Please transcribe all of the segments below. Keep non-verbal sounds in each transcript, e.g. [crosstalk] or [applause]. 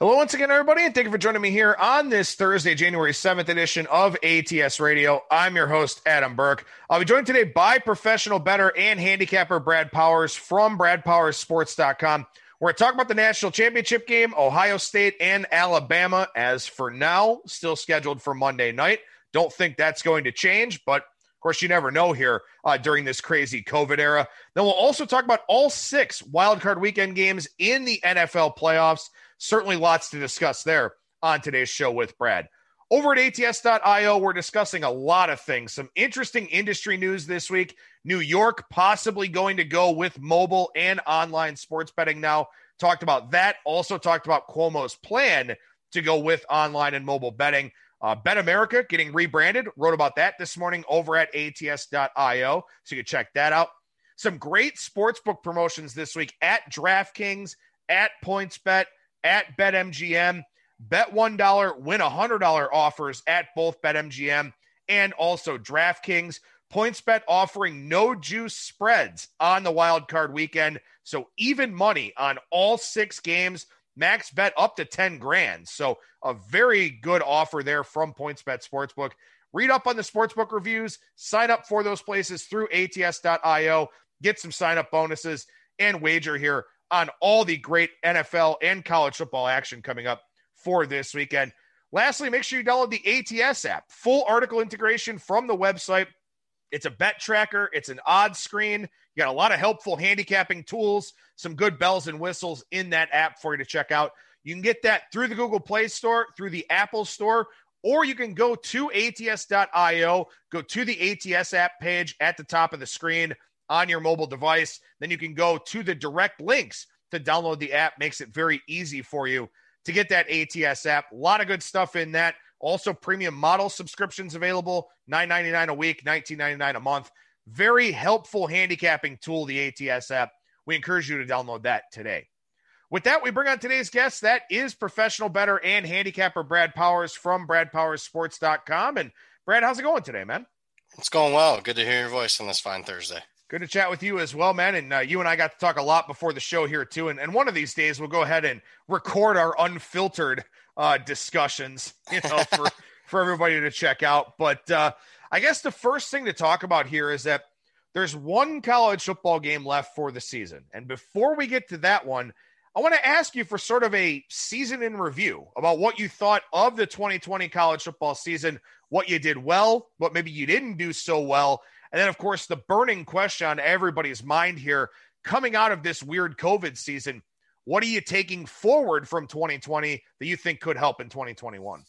Hello, once again, everybody, and thank you for joining me here on this Thursday, January 7th edition of ATS Radio. I'm your host, Adam Burke. I'll be joined today by professional bettor and handicapper Brad Powers from BradPowersSports.com. We're going to talk about the national championship game, Ohio State and Alabama, as for now, still scheduled for Monday night. Don't think that's going to change, but of course, you never know here uh, during this crazy COVID era. Then we'll also talk about all six wildcard weekend games in the NFL playoffs. Certainly lots to discuss there on today's show with Brad. Over at ats.io, we're discussing a lot of things. Some interesting industry news this week. New York possibly going to go with mobile and online sports betting now. Talked about that. Also talked about Cuomo's plan to go with online and mobile betting. Uh, BetAmerica getting rebranded. Wrote about that this morning over at ats.io. So you can check that out. Some great sportsbook promotions this week at DraftKings, at PointsBet, at BetMGM. Bet $1, win $100 offers at both BetMGM and also DraftKings. PointsBet offering no juice spreads on the wild card weekend. So even money on all six games. Max bet up to 10 grand. So a very good offer there from PointsBet Sportsbook. Read up on the sportsbook reviews, sign up for those places through ats.io, get some sign up bonuses, and wager here on all the great NFL and college football action coming up for this weekend. Lastly, make sure you download the ATS app. Full article integration from the website. It's a bet tracker, it's an odds screen. You got a lot of helpful handicapping tools, some good bells and whistles in that app for you to check out. You can get that through the Google Play Store, through the Apple Store, or you can go to ats.io, go to the ATS app page at the top of the screen on your mobile device. Then you can go to the direct links to download the app. Makes it very easy for you to get that ATS app. A lot of good stuff in that. Also, premium model subscriptions available, $9.99 a week, $19.99 a month. Very helpful handicapping tool, the ATS app. We encourage you to download that today. With that, we bring on today's guest. That is professional bettor and handicapper Brad Powers from BradPowersSports.com. And Brad, how's it going today, man? It's going well. Good to hear your voice on this fine Thursday. Good to chat with you as well, man. And uh, you and I got to talk a lot before the show here, too. And, and one of these days, we'll go ahead and record our unfiltered uh, discussions, [laughs] you know, for, for everybody to check out. But uh, I guess the first thing to talk about here is that there's one college football game left for the season. And before we get to that one, I want to ask you for sort of a season in review about what you thought of the 2020 college football season, what you did well, what maybe you didn't do so well, and then, of course, the burning question on everybody's mind here coming out of this weird COVID season what are you taking forward from 2020 that you think could help in 2021?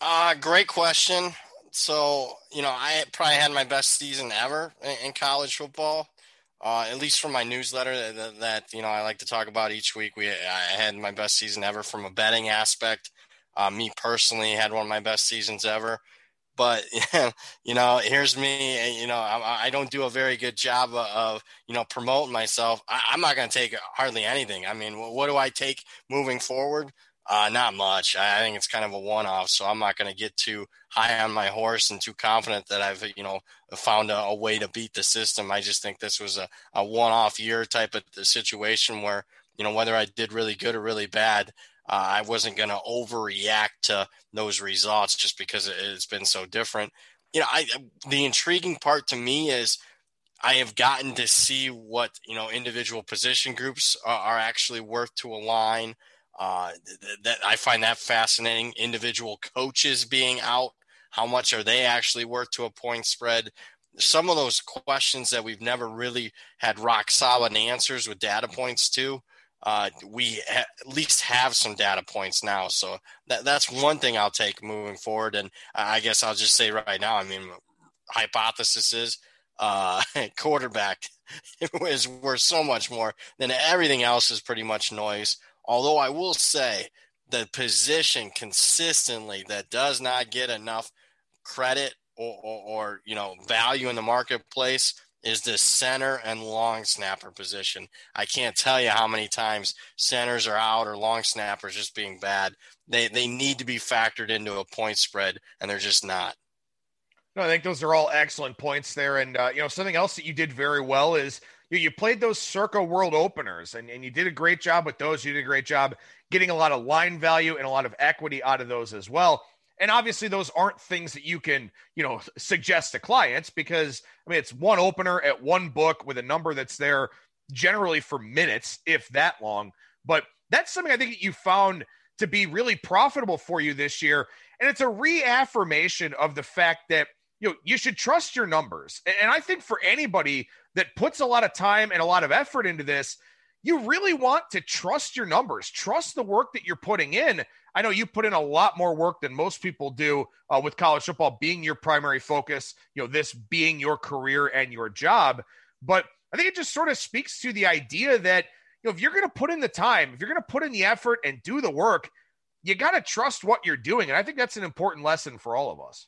Uh, great question. So, you know, I probably had my best season ever in, college football. Uh, at least from my newsletter that, that, you know I like to talk about each week. We I had my best season ever from a betting aspect. Uh, me personally had one of my best seasons ever but [laughs] you know here's me you know I, I, don't do a very good job of you know promoting myself. I, am not going to take hardly anything. I mean what do i take moving forward? Uh, not much. I, think it's kind of a one-off so i'm not going to get too high on my horse and too confident that i've you know found a, a way to beat the system. I just think this was a, a one-off year type of situation where you know whether i did really good or really bad uh, I wasn't going to overreact to those results just because it's been so different. You know, I the intriguing part to me is I have gotten to see what you know individual position groups are, are actually worth to align. Uh, that I find that fascinating. Individual coaches being out, how much are they actually worth to a point spread? Some of those questions that we've never really had rock solid answers with data points to uh, we ha- at least have some data points now. So that, that's one thing I'll take moving forward. And I guess I'll just say right now, I mean, hypothesis is uh, [laughs] quarterback [laughs] is worth so much more than everything else is pretty much noise. Although I will say the position consistently that does not get enough credit or, or, or you know value in the marketplace is the center and long snapper position. I can't tell you how many times centers are out or long snappers just being bad. They they need to be factored into a point spread, and they're just not. No, I think those are all excellent points there. And uh, you know, something else that you did very well is you, you played those Circa World Openers, and, and you did a great job with those. You did a great job getting a lot of line value and a lot of equity out of those as well. And obviously, those aren't things that you can, you know, suggest to clients because I mean, it's one opener at one book with a number that's there generally for minutes, if that long. But that's something I think that you found to be really profitable for you this year. And it's a reaffirmation of the fact that you know you should trust your numbers. And I think for anybody that puts a lot of time and a lot of effort into this, you really want to trust your numbers, trust the work that you're putting in. I know you put in a lot more work than most people do uh, with college football being your primary focus, you know, this being your career and your job. But I think it just sort of speaks to the idea that, you know, if you're going to put in the time, if you're going to put in the effort and do the work, you got to trust what you're doing. And I think that's an important lesson for all of us.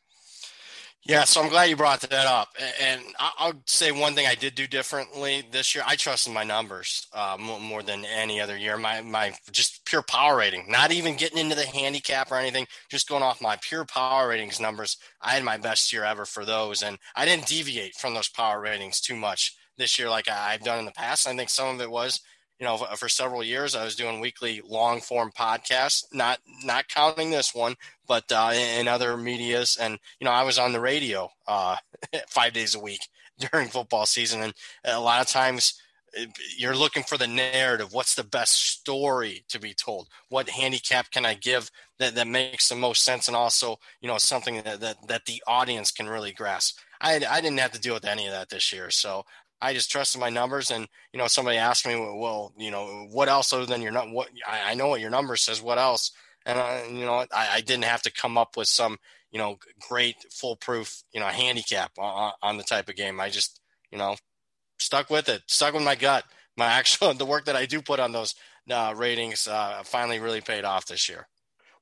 Yeah, so I'm glad you brought that up. And I'll say one thing I did do differently this year. I trusted my numbers uh, more than any other year. My my just pure power rating, not even getting into the handicap or anything, just going off my pure power ratings numbers. I had my best year ever for those, and I didn't deviate from those power ratings too much this year, like I've done in the past. I think some of it was you know, for several years, I was doing weekly long form podcasts, not not counting this one, but uh, in other medias, and you know, I was on the radio uh, [laughs] five days a week [laughs] during football season, and a lot of times eh, you're looking for the narrative. What's the best story to be told? What handicap can I give that, that makes the most sense, and also, you know, something that that, that the audience can really grasp. I, I didn't have to deal with any of that this year, so I just trusted my numbers. And, you know, somebody asked me, well, you know, what else other than your, what, I, I know what your number says, what else? And, I, you know, I, I, didn't have to come up with some, you know, great foolproof, you know, handicap on, on the type of game. I just, you know, stuck with it, stuck with my gut. My [laughs] actual, the work that I do put on those uh, ratings uh, finally really paid off this year.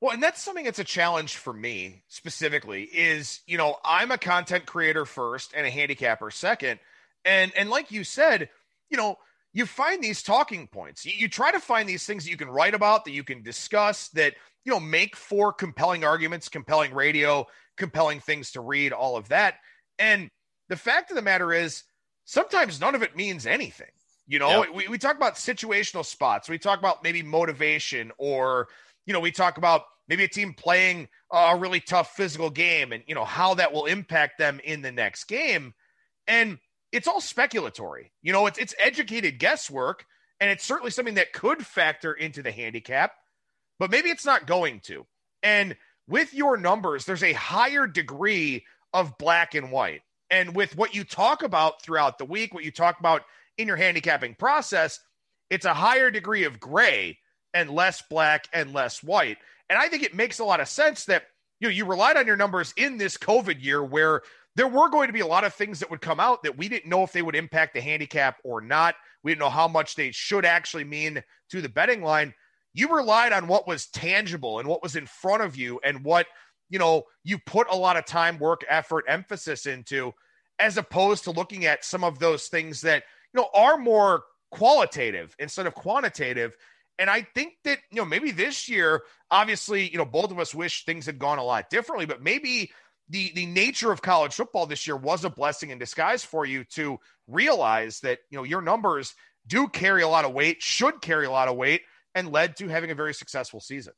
Well, and that's something that's a challenge for me specifically is, you know, I'm a content creator first and a handicapper second. And and like you said, you know, you find these talking points. You, you, try to find these things that you can write about, that you can discuss, that you know make for compelling arguments, compelling radio, compelling things to read, all of that. And the fact of the matter is, sometimes none of it means anything. You know, yep. we, we talk about situational spots. We talk about maybe motivation, or you know, we talk about maybe a team playing a really tough physical game, and you know how that will impact them in the next game. And it's all speculatory. You know, it's it's educated guesswork, and it's certainly something that could factor into the handicap, but maybe it's not going to. And with your numbers, there's a higher degree of black and white. And with what you talk about throughout the week, what you talk about in your handicapping process, it's a higher degree of gray and less black and less white. And I think it makes a lot of sense that you know you relied on your numbers in this COVID year where there were going to be a lot of things that would come out that we didn't know if they would impact the handicap or not. We didn't know how much they should actually mean to the betting line. You relied on what was tangible and what was in front of you and what, you know, you put a lot of time, work, effort, emphasis into, as opposed to looking at some of those things that, you know, are more qualitative instead of quantitative. And I think that, you know, maybe this year, obviously, you know, both of us wish things had gone a lot differently, but maybe the the nature of college football this year was a blessing in disguise for you to realize that you know your numbers do carry a lot of weight, should carry a lot of weight, and led to having a very successful season.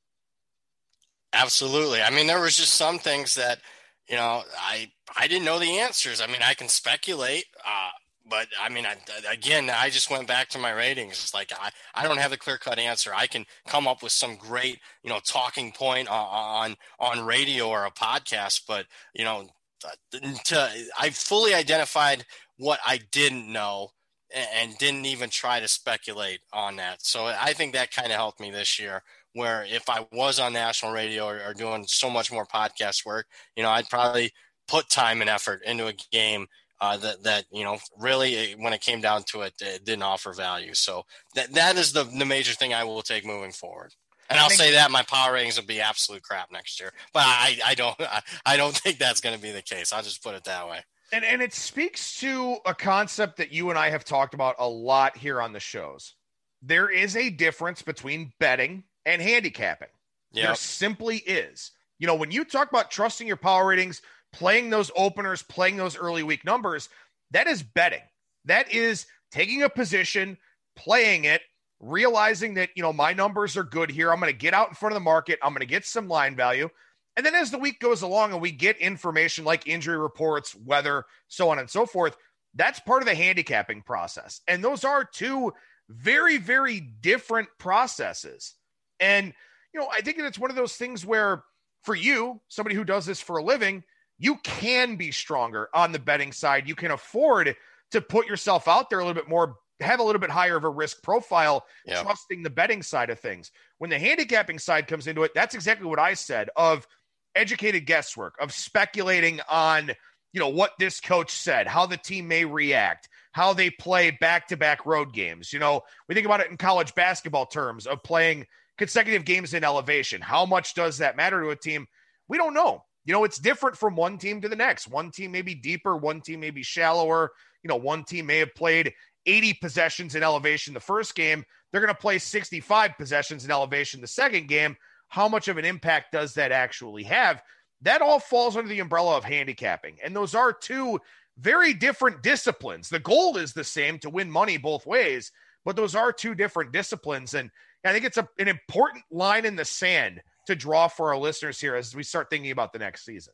Absolutely. I mean, there was just some things that you know I I didn't know the answers. I mean, I can speculate. Uh, but I mean, I, again, I just went back to my ratings. Like I, I don't have a clear cut answer. I can come up with some great, you know, talking point on, on, on radio or a podcast, but you know, to, I fully identified what I didn't know and didn't even try to speculate on that. So I think that kind of helped me this year. Where if I was on national radio or, or doing so much more podcast work, you know, I'd probably put time and effort into a game uh, that that you know really when it came down to it, it didn't offer value. So that that is the the major thing I will take moving forward. And I'll say that my power ratings will be absolute crap next year, but I, I don't [laughs] I, I don't think that's going to be the case. I'll just put it that way. And and it speaks to a concept that you and I have talked about a lot here on the shows. There is a difference between betting and handicapping. Yep. There simply is. You know, when you talk about trusting your power ratings, playing those openers, playing those early week numbers, that is betting. That is taking a position, playing it, realizing that, you know, my numbers are good here. I'm going to get out in front of the market. I'm going to get some line value. And then as the week goes along and we get information like injury reports, weather, so on and so forth, that's part of the handicapping process. And those are two very, very different processes. And, you know, I think that it's one of those things where for you, somebody who does this for a living, you can be stronger on the betting side. You can afford to put yourself out there a little bit more, have a little bit higher of a risk profile, yep. trusting the betting side of things. When the handicapping side comes into it, that's exactly what I said of educated guesswork, of speculating on, you know, what this coach said, how the team may react, how they play back-to-back road games. You know, we think about it in college basketball terms of playing consecutive games in elevation. How much does that matter to a team? We don't know. You know, it's different from one team to the next. One team may be deeper, one team may be shallower. You know, one team may have played 80 possessions in elevation the first game. They're going to play 65 possessions in elevation the second game. How much of an impact does that actually have? That all falls under the umbrella of handicapping. And those are two very different disciplines. The goal is the same to win money both ways, but those are two different disciplines. And I think it's a, an important line in the sand to draw for our listeners here as we start thinking about the next season.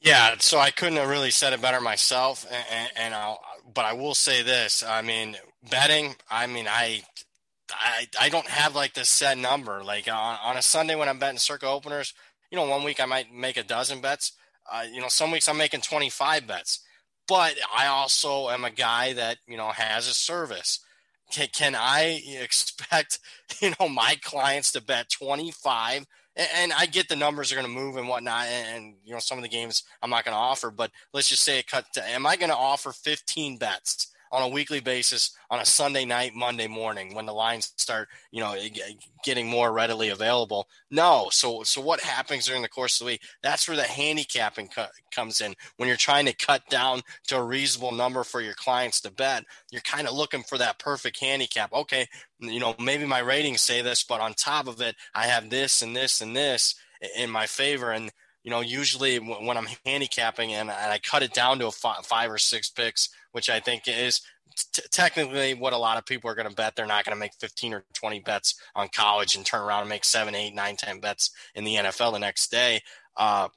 Yeah, so I couldn't have really said it better myself, and, and I'll, but I will say this: I mean, betting. I mean, I, I, I don't have like this set number. Like on, on a Sunday when I'm betting Circa openers, you know, one week I might make a dozen bets. Uh, you know, some weeks I'm making 25 bets. But I also am a guy that you know has a service can, can I [laughs] expect you know my clients to bet 25 and, I get the numbers are going to move and whatnot and, and, you know some of the games I'm not going to offer but let's just say it cut to am I going to offer 15 bets on a weekly basis on a Sunday night, Monday morning when the lines start, you know, getting more readily available. No. So, so what happens during the course of the week? That's where the handicapping co- comes in. When you're trying to cut down to a reasonable number for your clients to bet, you're kind of looking for that perfect handicap. Okay. You know, maybe my ratings say this, but on top of it, I have this and this and this in my favor. And, you know, usually when I'm handicapping and, I cut it down to a five or six picks, which I think is t- technically what a lot of people are going to bet. They're not going to make 15 or 20 bets on college and turn around and make seven, eight, nine, 10 bets in the NFL the next day. Uh,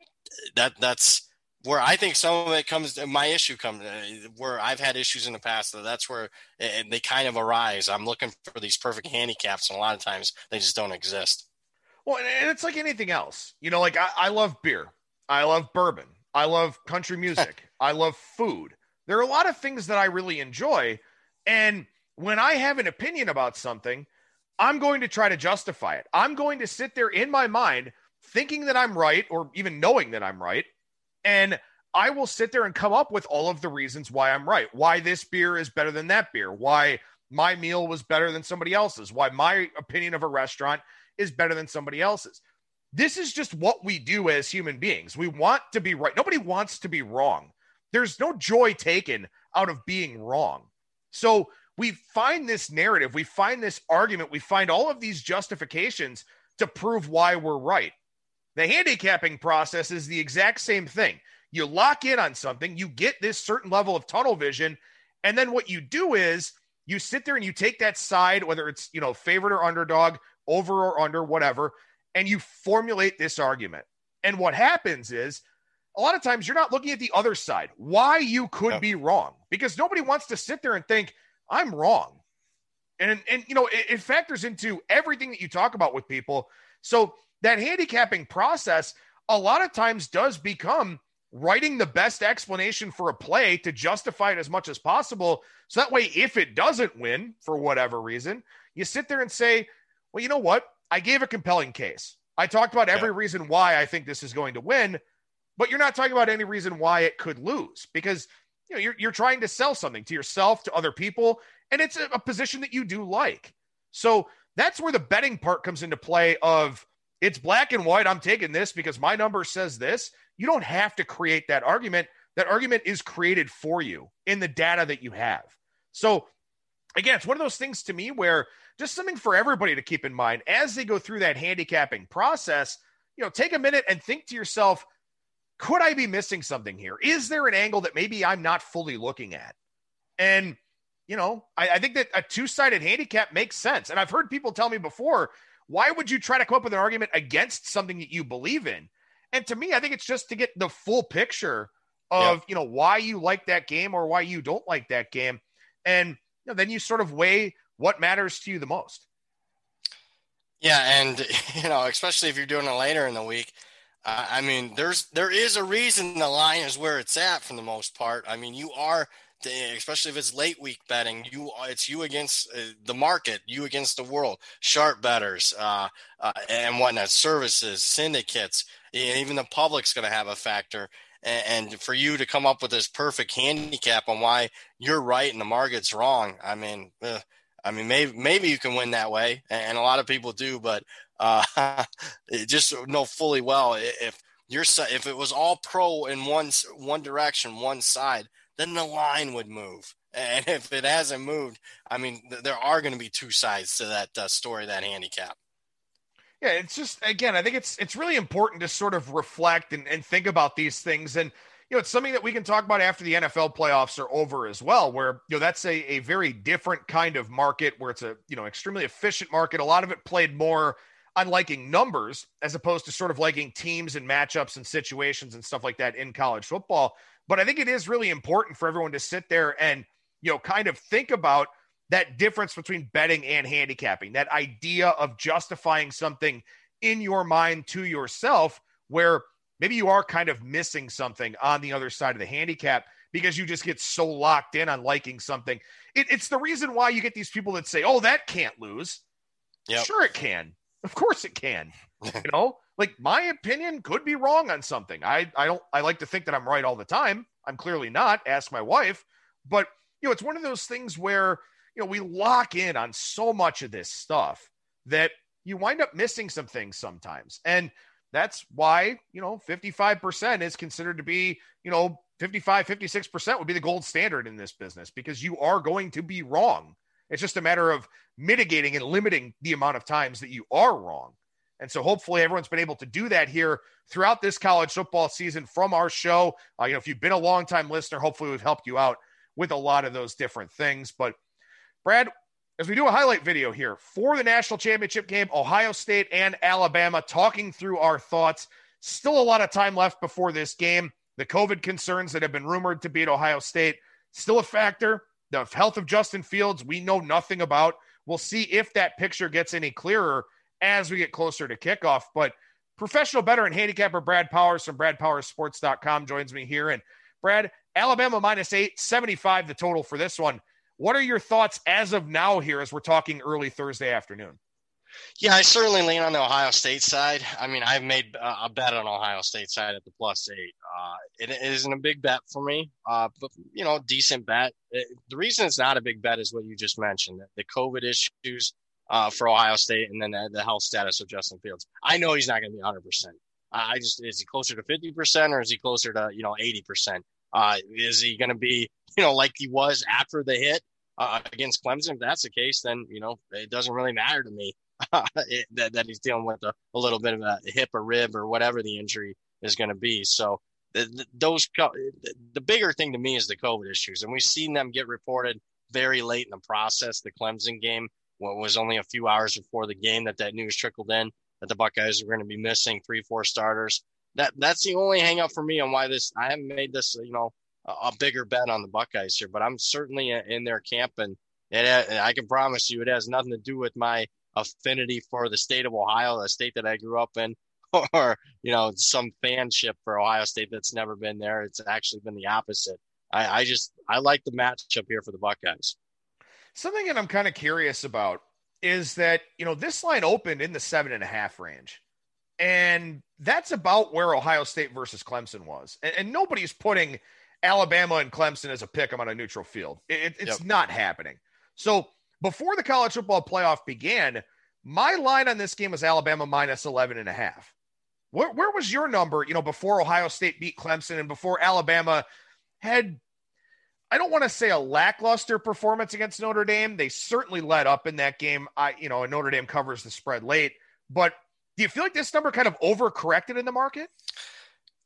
that that's where I think some of it comes. My issue comes where I've had issues in the past. So that's where it, they kind of arise. I'm looking for these perfect handicaps, and a lot of times they just don't exist. Well, and it's like anything else. You know, like I, I love beer. I love bourbon. I love country music. [laughs] I love food. There are a lot of things that I really enjoy. And when I have an opinion about something, I'm going to try to justify it. I'm going to sit there in my mind thinking that I'm right or even knowing that I'm right. And I will sit there and come up with all of the reasons why I'm right. Why this beer is better than that beer. Why my meal was better than somebody else's. Why my opinion of a restaurant is better than somebody else's. This is just what we do as human beings. We want to be right. Nobody wants to be wrong. There's no joy taken out of being wrong. So we find this narrative, we find this argument, we find all of these justifications to prove why we're right. The handicapping process is the exact same thing. You lock in on something, you get this certain level of tunnel vision, and then what you do is you sit there and you take that side, whether it's you know favorite or underdog, over or under, whatever, and you formulate this argument. And what happens is a lot of times you're not looking at the other side, why you could yeah. be wrong, because nobody wants to sit there and think, I'm wrong. And, and you know, it, it factors into everything that you talk about with people. So that handicapping process a lot of times does become writing the best explanation for a play to justify it as much as possible. So that way, if it doesn't win for whatever reason, you sit there and say, well, you know what? I gave a compelling case. I talked about every yeah. reason why I think this is going to win, but you're not talking about any reason why it could lose because you know you're, you're trying to sell something to yourself, to other people, and it's a, a position that you do like. So that's where the betting part comes into play of it's black and white. I'm taking this because my number says this. You don't have to create that argument. That argument is created for you in the data that you have. So, again, it's one of those things to me where just something for everybody to keep in mind as they go through that handicapping process. You know, take a minute and think to yourself, could I be missing something here? Is there an angle that maybe I'm not fully looking at? And, you know, I, I think that a two sided handicap makes sense. And I've heard people tell me before, why would you try to come up with an argument against something that you believe in? And to me, I think it's just to get the full picture of, yeah. you know, why you like that game or why you don't like that game. And you know, then you sort of weigh what matters to you the most. Yeah, and [laughs] you know, especially if you're doing it later in the week, uh, I mean, there's there is a reason the line is where it's at for the most part. I mean, you are especially if it's late week betting, you it's you against uh, the market, you against the world, sharp bettors, uh, uh, and whatnot, services, syndicates, even the public's going to have a factor. And, for you to come up with this perfect handicap on why you're right and the market's wrong, I mean, uh, I mean, maybe maybe you can win that way, and a lot of people do, but uh, [laughs] just know fully well if you're if it was all pro in one one direction, one side, then the line would move. And if it hasn't moved, I mean, th- there are going to be two sides to that uh, story, that handicap. Yeah, it's just again, I think it's it's really important to sort of reflect and, and think about these things. And you know, it's something that we can talk about after the NFL playoffs are over as well, where you know that's a, a very different kind of market where it's a you know extremely efficient market. A lot of it played more on liking numbers as opposed to sort of liking teams and matchups and situations and stuff like that in college football. But I think it is really important for everyone to sit there and, you know, kind of think about that difference between betting and handicapping, that idea of justifying something in your mind to yourself, where maybe you are kind of missing something on the other side of the handicap because you just get so locked in on liking something. It, it's the reason why you get these people that say, oh, that can't lose. Yep. Sure, it can. Of course it can. [laughs] you know, like my opinion could be wrong on something. I I don't I like to think that I'm right all the time. I'm clearly not. Ask my wife. But you know, it's one of those things where you know we lock in on so much of this stuff that you wind up missing some things sometimes. And that's why, you know, 55% is considered to be, you know, 55, 56% would be the gold standard in this business because you are going to be wrong. It's just a matter of mitigating and limiting the amount of times that you are wrong. And so hopefully everyone's been able to do that here throughout this college football season from our show. Uh, you know, if you've been a long-time listener, hopefully we've helped you out with a lot of those different things. But Brad, as we do a highlight video here for the national championship game, Ohio State and Alabama, talking through our thoughts. Still a lot of time left before this game. The COVID concerns that have been rumored to be at Ohio State still a factor. The health of Justin Fields, we know nothing about. We'll see if that picture gets any clearer as we get closer to kickoff. But professional bettor and handicapper Brad Powers from BradPowersSports.com joins me here. And Brad, Alabama minus eight, 75 the total for this one. What are your thoughts as of now here as we're talking early Thursday afternoon? Yeah, I certainly lean on the Ohio State side. I mean, I've made a bet on Ohio State side at the plus eight. Uh, it, isn't a big bet for me, uh, but you know, decent bet. The reason it's not a big bet is what you just mentioned: the COVID issues uh, for Ohio State, and then the, the, health status of Justin Fields. I know he's not going to be 100. percent I just is he closer to 50 percent or is he closer to you know 80 percent? Uh, is he going to be you know like he was after the hit uh, against Clemson? If that's the case, then you know it doesn't really matter to me [laughs] it, that, that he's dealing with a, a, little bit of a hip or rib or whatever the injury is going to be. So the, the, those the bigger thing to me is the COVID issues, and we've seen them get reported very late in the process. The Clemson game what was only a few hours before the game that that news trickled in that the Buckeyes are going to be missing three, four starters. That that's the only hangup for me on why this. I haven't made this, you know, a, bigger bet on the Buckeyes here, but I'm certainly in their camp, and it, uh, I can promise you, it has nothing to do with my affinity for the state of Ohio, the state that I grew up in, [laughs] or you know some fanship for Ohio State that's never been there. It's actually been the opposite. I, I just I like the matchup here for the Buckeyes. Something that I'm kind of curious about is that you know this line opened in the seven and a half range, and that's about where Ohio State versus Clemson was, and, and nobody's putting Alabama and Clemson as a pick them on a neutral field. It, it's yep. not happening. So before the college football playoff began, My line on this game was Alabama minus 11 and a half. Where, where was your number, you know, before Ohio State beat Clemson and before Alabama had, I don't want to say a lackluster performance against Notre Dame. They certainly let up in that game. I, you know, Notre Dame covers the spread late, but do you feel like this number kind of overcorrected in the market?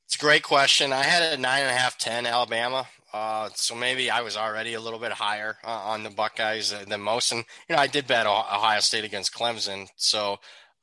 It's a great question. I had a nine and a half, 10 Alabama. Uh, so maybe I was already a little bit higher uh, on the Buckeyes than most. And, you know, I did bet Ohio State against Clemson. So,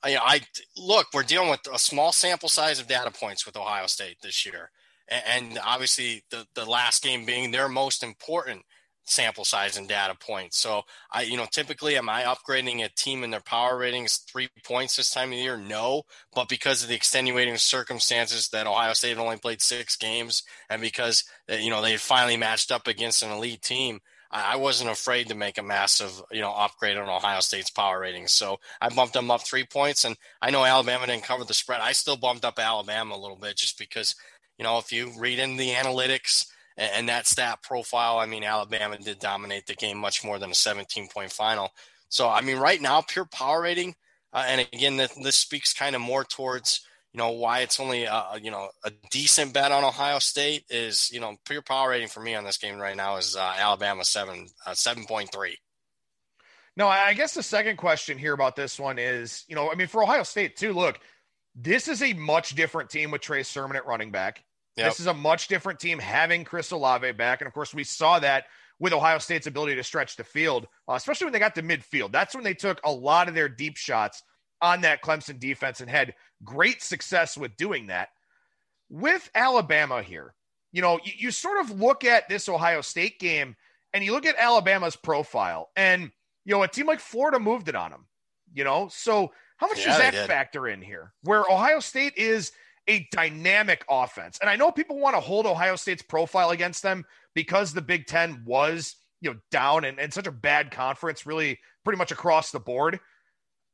you know, I look, we're dealing with a small sample size of data points with Ohio State this year. And, and obviously the, the last game being their most important sample size and data points. So I, you know, typically am I upgrading a team in their power ratings three points this time of year? No, but because of the extenuating circumstances that Ohio State had only played six games and because, uh, you know, they finally matched up against an elite team, I wasn't afraid to make a massive, you know, upgrade on Ohio State's power ratings. So I bumped them up three points, and I know Alabama didn't cover the spread. I still bumped up Alabama a little bit just because, you know, if you read in the analytics, and, and that stat profile, I mean, Alabama did dominate the game much more than a 17 point final. So, I mean, right now, pure power rating, uh, and again, this, this speaks kind of more towards you know why it's only a, you know a decent bet on Ohio State is you know pure power rating for me on this game right now is uh, Alabama seven uh, seven point three. No, I guess the second question here about this one is you know I mean for Ohio State too. Look, this is a much different team with Trey Sermon at running back. Yep. This is a much different team having Chris Olave back. And of course, we saw that with Ohio State's ability to stretch the field, uh, especially when they got to midfield. That's when they took a lot of their deep shots on that Clemson defense and had great success with doing that. With Alabama here, you know, you, you sort of look at this Ohio State game and you look at Alabama's profile, and, you know, a team like Florida moved it on them, you know? So, how much yeah, does that factor in here? Where Ohio State is a dynamic offense. And I know people want to hold Ohio State's profile against them because the Big Ten was, you know, down and, and such a bad conference, really pretty much across the board.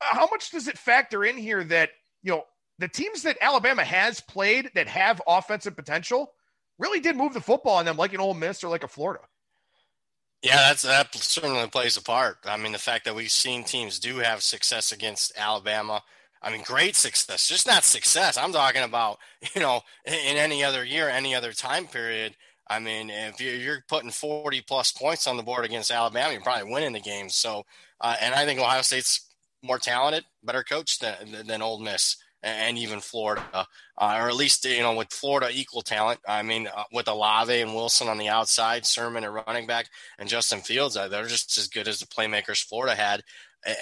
How much does it factor in here that, you know, the teams that Alabama has played that have offensive potential really did move the football on them like an Ole Miss or like a Florida? Yeah, that's that certainly plays a part. I mean, the fact that we've seen teams do have success against Alabama – I mean, great success, just not success. I'm talking about, you know, in any other year, any other time period. I mean, if you're putting 40 plus points on the board against Alabama, you're probably winning the game. So, uh, and I think Ohio State's more talented, better coached than, than Ole Miss and even Florida, uh, or at least you know with Florida equal talent. I mean, uh, with Olave and Wilson on the outside, Sermon at running back, and Justin Fields, uh, they're just as good as the playmakers Florida had.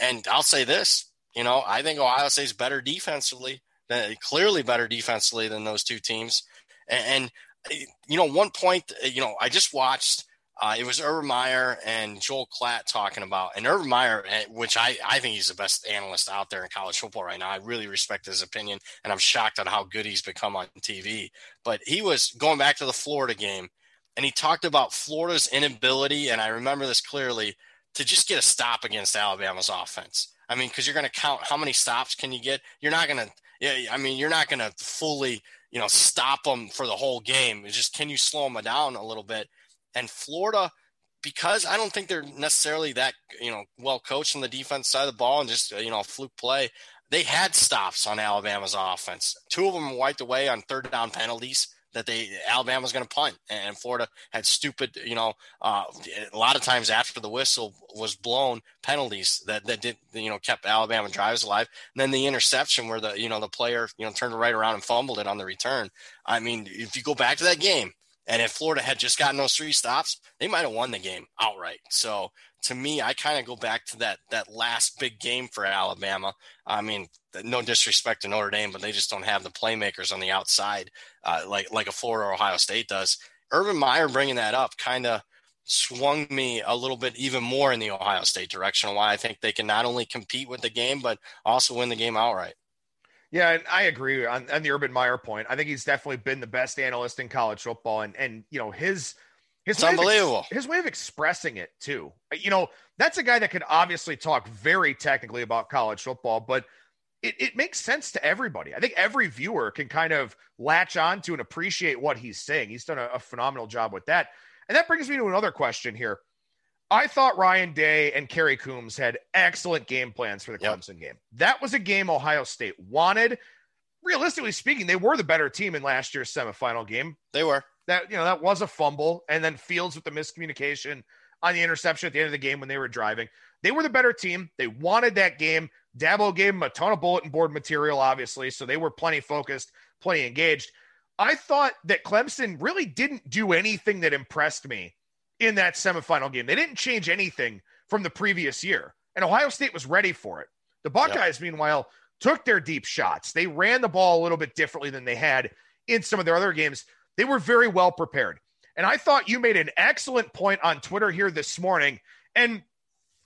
And I'll say this: you know, I think Ohio State's better defensively, than, clearly better defensively than those two teams. And, and, you know, one point, you know, I just watched. Uh, it was Urban Meyer and Joel Klatt talking about, and Urban Meyer, eh, which I, I think he's the best analyst out there in college football right now. I really respect his opinion, and I'm shocked at how good he's become on TV. But he was going back to the Florida game, and he talked about Florida's inability, and I remember this clearly, to just get a stop against Alabama's offense. I mean, because you're going to count how many stops can you get. You're not going to. Yeah, I mean, you're not going to fully, you know, stop them for the whole game. It's just can you slow them down a little bit? And Florida, because I don't think they're necessarily that, you know, well coached on the defense side of the ball and just you know fluke play. They had stops on Alabama's offense. Two of them wiped away on third down penalties that they Alabama was going to punt, and Florida had stupid, you know, uh, a lot of times after the whistle was blown, penalties that that did, you know, kept Alabama drives alive. And then the interception where the you know the player you know turned right around and fumbled it on the return. I mean, if you go back to that game, and if Florida had just gotten those three stops, they might have won the game outright. So to me, I kind of go back to that that last big game for Alabama. I mean, no disrespect to Notre Dame, but they just don't have the playmakers on the outside uh, like like a Florida or Ohio State does. Urban Meyer bringing that up kind of swung me a little bit even more in the Ohio State direction. Why I think they can not only compete with the game but also win the game outright. Yeah, and I agree on, on the Urban Meyer point. I think he's definitely been the best analyst in college football, and and you know his his it's unbelievable. Ex- his way of expressing it too. You know, that's a guy that could obviously talk very technically about college football, but it, it makes sense to everybody. I think every viewer can kind of latch on to and appreciate what he's saying. He's done a, a phenomenal job with that. And that brings me to another question here. I thought Ryan Day and Kerry Coombs had excellent game plans for the Clemson yep. game. That was a game Ohio State wanted. Realistically speaking, they were the better team in last year's semifinal game. They were. That you know that was a fumble, and then Fields with the miscommunication on the interception at the end of the game when they were driving. They were the better team. They wanted that game. Dabo gave them a ton of bulletin board material, obviously, so they were plenty focused, plenty engaged. I thought that Clemson really didn't do anything that impressed me in that semifinal game. They didn't change anything from the previous year, and Ohio State was ready for it. The Buckeyes, meanwhile, took their deep shots. They ran the ball a little bit differently than they had in some of their other games. They were very well prepared. And I thought you made an excellent point on Twitter here this morning. And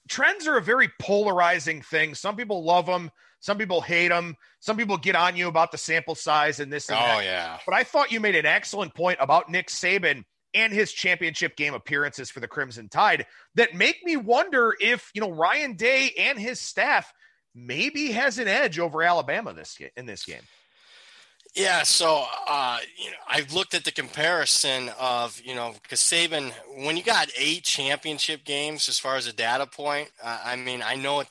trends are a very polarizing thing. Some people love them, some people hate them, some people get on you about the sample size and this and oh, that. yeah. But I thought you made an excellent point about Nick Saban and his championship game appearances for the Crimson Tide that make me wonder if, you know, Ryan Day and his staff maybe has an edge over Alabama this in this game. Yeah, so uh, you know, I've looked at the comparison of you know because Saban, when you got eight championship games as far as a data point, uh, I mean, I know it,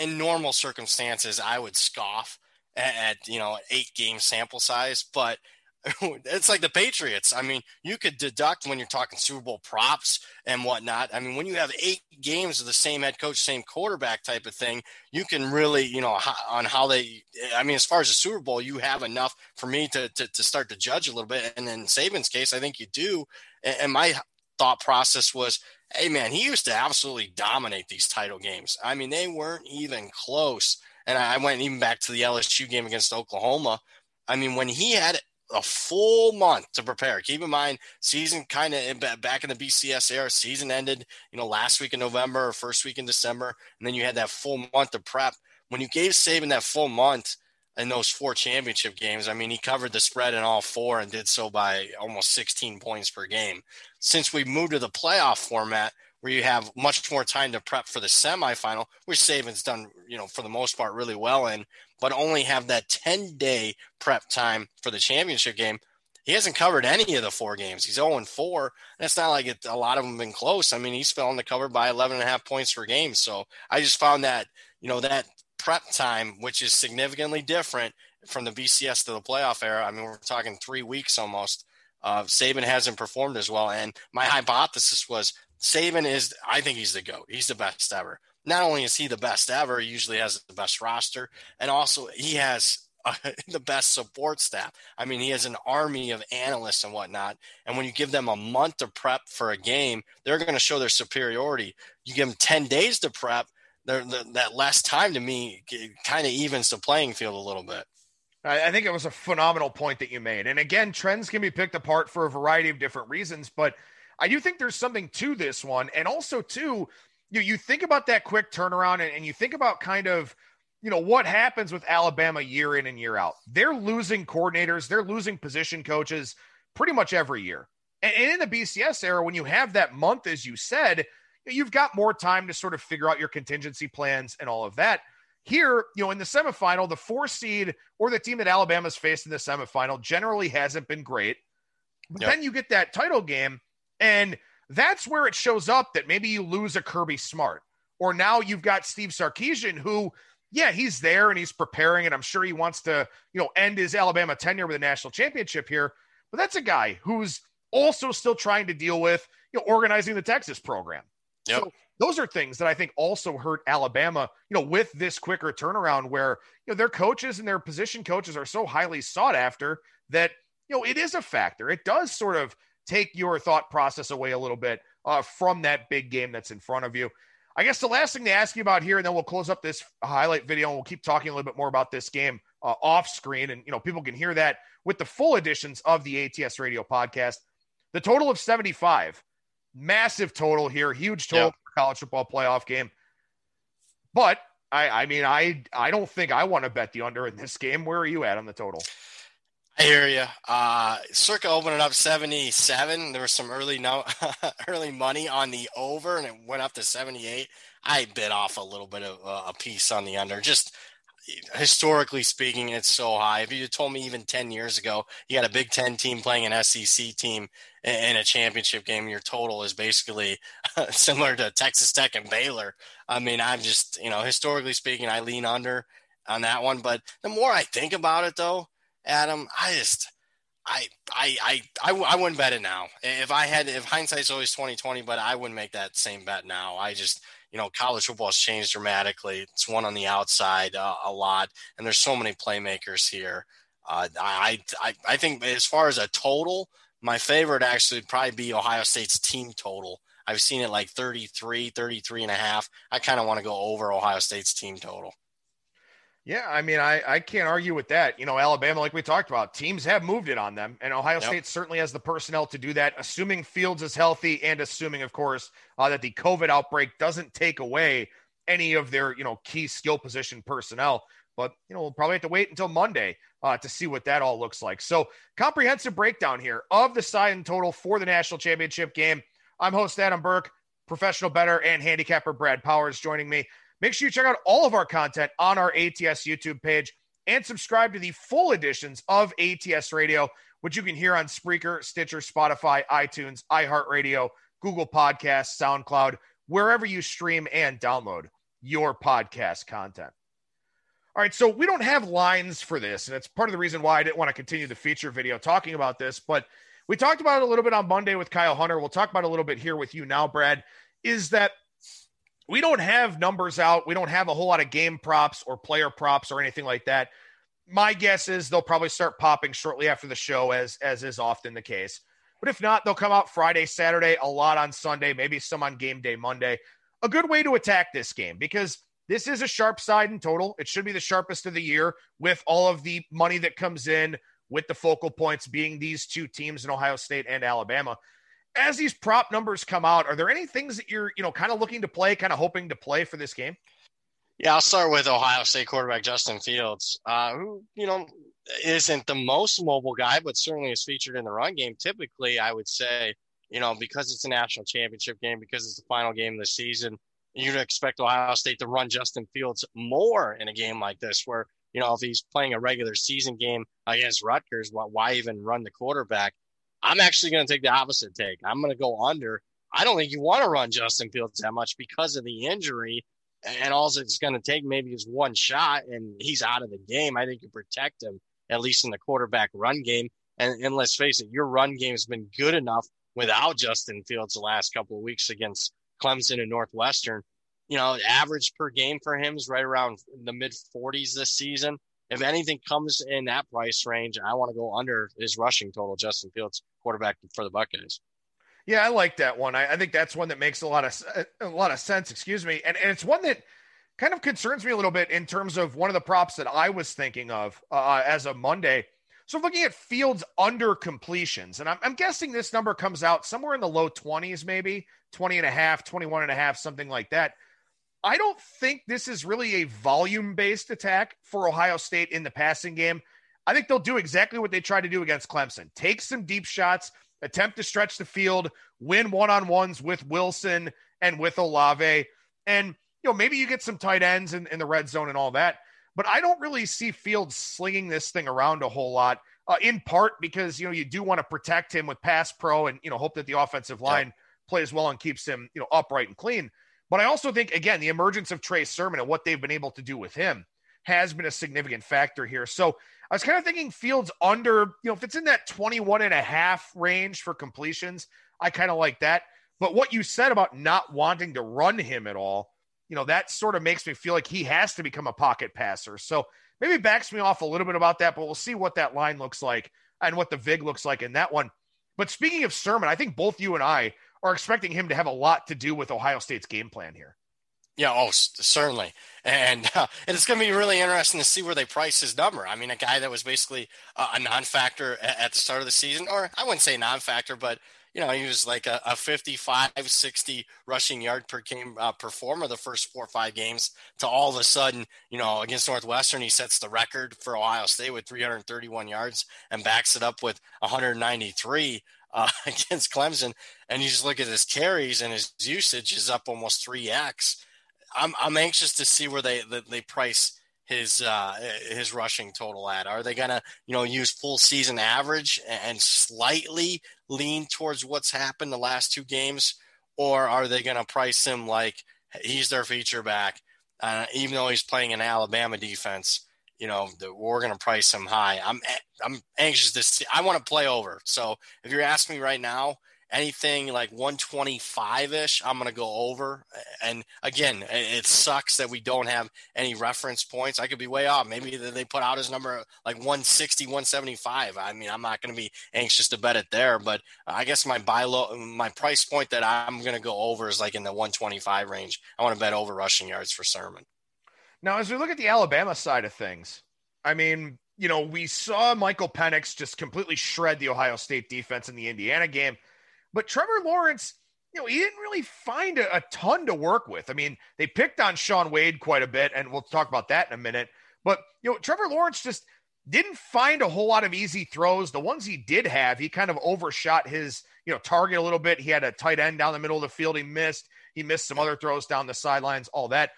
in normal circumstances I would scoff at, at you know eight game sample size, but [laughs] it's like the Patriots. I mean, you could deduct when you're talking Super Bowl props and whatnot. I mean, when you have eight games of the same head coach, same quarterback type of thing, you can really, you know, on how they. I mean, as far as the Super Bowl, you have enough for me to to, to start to judge a little bit. And in Saban's case, I think you do. And my thought process was, hey man, he used to absolutely dominate these title games. I mean, they weren't even close. And I went even back to the LSU game against Oklahoma. I mean, when he had a full month to prepare. Keep in mind, season kind of back in the BCS era, season ended, you know, last week in November or first week in December, and then you had that full month to prep. When you gave Saban that full month in those four championship games, I mean, he covered the spread in all four and did so by almost 16 points per game. Since we moved to the playoff format, where you have much more time to prep for the semifinal, which Saban's done, you know, for the most part really well in but only have that 10 day prep time for the championship game. He hasn't covered any of the four games. He's 0 4. And it's not like it, a lot of them have been close. I mean, he's fell on the cover by 11 and a half points per game. So I just found that, you know, that prep time, which is significantly different from the BCS to the playoff era. I mean, we're talking three weeks almost. Uh, Saban hasn't performed as well. And my hypothesis was Saban is, I think he's the GOAT. He's the best ever not only is he the best ever, he usually has the best roster, and also he has uh, [laughs] the best support staff. I mean, he has an army of analysts and whatnot. And when you give them a month to prep for a game, they're going to show their superiority. You give them 10 days to prep, that less time to me kind of evens the playing field a little bit. I think it was a phenomenal point that you made. And again, trends can be picked apart for a variety of different reasons, but I do think there's something to this one. And also, too, you you think about that quick turnaround and, and you think about kind of you know what happens with Alabama year in and year out. They're losing coordinators, they're losing position coaches pretty much every year. And, and in the BCS era, when you have that month, as you said, you've got more time to sort of figure out your contingency plans and all of that. Here, you know, in the semifinal, the four seed or the team that Alabama's faced in the semifinal generally hasn't been great. But yep. then you get that title game, and that's where it shows up that maybe you lose a Kirby Smart. Or now you've got Steve Sarkisian, who, yeah, he's there and he's preparing, and I'm sure he wants to, you know, end his Alabama tenure with a national championship here. But that's a guy who's also still trying to deal with, you know, organizing the Texas program. Yep. So those are things that I think also hurt Alabama, you know, with this quicker turnaround where, you know, their coaches and their position coaches are so highly sought after that, you know, it is a factor. It does sort of take your thought process away a little bit uh, from that big game that's in front of you. I guess the last thing to ask you about here, and then we'll close up this highlight video and we'll keep talking a little bit more about this game uh, off screen. And, you know, people can hear that with the full editions of the ATS radio podcast. The total of 75, massive total here, huge total yep. for college football playoff game. But I, I mean, I, I don't think I want to bet the under in this game. Where are you at on the total? I hear you. Uh, Circa opened up 77. There was some early no, [laughs] early money on the over, and it went up to 78. I bit off a little bit of uh, a piece on the under. Just historically speaking, it's so high. If you told me even 10 years ago, you got a Big Ten team playing an SEC team in a championship game, your total is basically [laughs] similar to Texas Tech and Baylor. I mean, I'm just, you know, historically speaking, I lean under on that one. But the more I think about it, though, Adam, I just, I, I, I, I, I wouldn't bet it now. If I had, if hindsight's always 2020, but I wouldn't make that same bet now. I just, you know, college football has changed dramatically. It's one on the outside uh, a lot, and there's so many playmakers here. Uh, I, I, I think as far as a total, my favorite actually would probably be Ohio State's team total. I've seen it like 33, 33 and a half. I kind of want to go over Ohio State's team total. Yeah, I mean, I, I can't argue with that. You know, Alabama, like we talked about, teams have moved it on them, and Ohio yep. State certainly has the personnel to do that, assuming Fields is healthy and assuming, of course, uh, that the COVID outbreak doesn't take away any of their, you know, key skill position personnel. But, you know, we'll probably have to wait until Monday uh, to see what that all looks like. So, comprehensive breakdown here of the side and total for the national championship game. I'm host Adam Burke, professional bettor and handicapper Brad Powers joining me. Make sure you check out all of our content on our ATS YouTube page and subscribe to the full editions of ATS Radio, which you can hear on Spreaker, Stitcher, Spotify, iTunes, iHeartRadio, Google Podcasts, SoundCloud, wherever you stream and download your podcast content. All right, so we don't have lines for this, and it's part of the reason why I didn't want to continue the feature video talking about this, but we talked about it a little bit on Monday with Kyle Hunter. We'll talk about it a little bit here with you now, Brad. Is that we don't have numbers out. We don't have a whole lot of game props or player props or anything like that. My guess is they'll probably start popping shortly after the show, as as is often the case. But if not, they'll come out Friday, Saturday, a lot on Sunday, maybe some on game day Monday. A good way to attack this game because this is a sharp side in total. It should be the sharpest of the year with all of the money that comes in, with the focal points being these two teams in Ohio State and Alabama as these prop numbers come out, are there any things that you're, you know, kind of looking to play, kind of hoping to play for this game? Yeah, I'll start with Ohio State quarterback Justin Fields, uh, who, you know, isn't the most mobile guy, but certainly is featured in the run game. Typically, I would say, you know, because it's a national championship game, because it's the final game of the season, you'd expect Ohio State to run Justin Fields more in a game like this, where, you know, if he's playing a regular season game against Rutgers, why even run the quarterback? I'm actually going to take the opposite take. I'm going to go under. I don't think you want to run Justin Fields that much because of the injury. And all it's going to take maybe is one shot and he's out of the game. I think you protect him, at least in the quarterback run game. And, and let's face it, your run game has been good enough without Justin Fields the last couple of weeks against Clemson and Northwestern. You know, average per game for him is right around the mid 40s this season if anything comes in that price range, I want to go under his rushing total. Justin Fields, quarterback for the Buckeyes. Yeah, I like that one. I, I, think that's one that makes a lot of a lot of sense. Excuse me, and and it's one that kind of concerns me a little bit in terms of one of the props that I was thinking of uh, as a Monday. So looking at Fields under completions, and I'm, I'm guessing this number comes out somewhere in the low 20s, maybe 20 and a half, 21 and a half, something like that. I don't think this is really a volume based attack for Ohio State in the passing game. I think they'll do exactly what they tried to do against Clemson take some deep shots, attempt to stretch the field, win one on ones with Wilson and with Olave. And, you know, maybe you get some tight ends in, in the red zone and all that. But I don't really see Fields slinging this thing around a whole lot, uh, in part because, you know, you do want to protect him with pass pro and, you know, hope that the offensive line yeah. plays well and keeps him, you know, upright and clean. But I also think, again, the emergence of Trey Sermon and what they've been able to do with him has been a significant factor here. So I was kind of thinking Fields under, you know, if it's in that 21 and a half range for completions, I kind of like that. But what you said about not wanting to run him at all, you know, that sort of makes me feel like he has to become a pocket passer. So maybe backs me off a little bit about that, but we'll see what that line looks like and what the VIG looks like in that one. But speaking of Sermon, I think both you and I are expecting him to have a lot to do with Ohio State's game plan here. Yeah, oh, certainly, and uh, and it's going to be really interesting to see where they price his number. I mean, a guy that was basically a, non-factor at, at, the start of the season, or I wouldn't say non-factor, but you know, he was like a, a 55, 60 rushing yard per game uh, performer the first four or five games. To all of a sudden, you know, against Northwestern, he sets the record for Ohio State with 331 yards and backs it up with 193 uh, [laughs] against Clemson, and you just look at his carries and his usage is up almost three x. I'm I'm anxious to see where they they price his uh, his rushing total at? Are they gonna you know use full season average and slightly lean towards what's happened the last two games, or are they gonna price him like he's their feature back, uh, even though he's playing an Alabama defense? You know that we're gonna price him high. I'm I'm anxious to see. I want to play over. So if you're asking me right now, anything like 125 ish, I'm going to go over. And again, it sucks that we don't have any reference points. I could be way off. Maybe they put out his number like 160, 175. I mean, I'm not going to be anxious to bet it there, but I guess my buy low, my price point that I'm going to go over is like in the 125 range. I want to bet over rushing yards for Sermon. Now, as we look at the Alabama side of things, I mean, you know, we saw Michael Penix just completely shred the Ohio State defense in the Indiana game. But Trevor Lawrence, you know, he didn't really find a, a, ton to work with. I mean, they picked on Shaun Wade quite a bit, and we'll talk about that in a minute. But, you know, Trevor Lawrence just didn't find a whole lot of easy throws. The ones he did have, he kind of overshot his, you know, target a little bit. He had a tight end down the middle of the field. He missed. He missed some other throws down the sidelines, all that.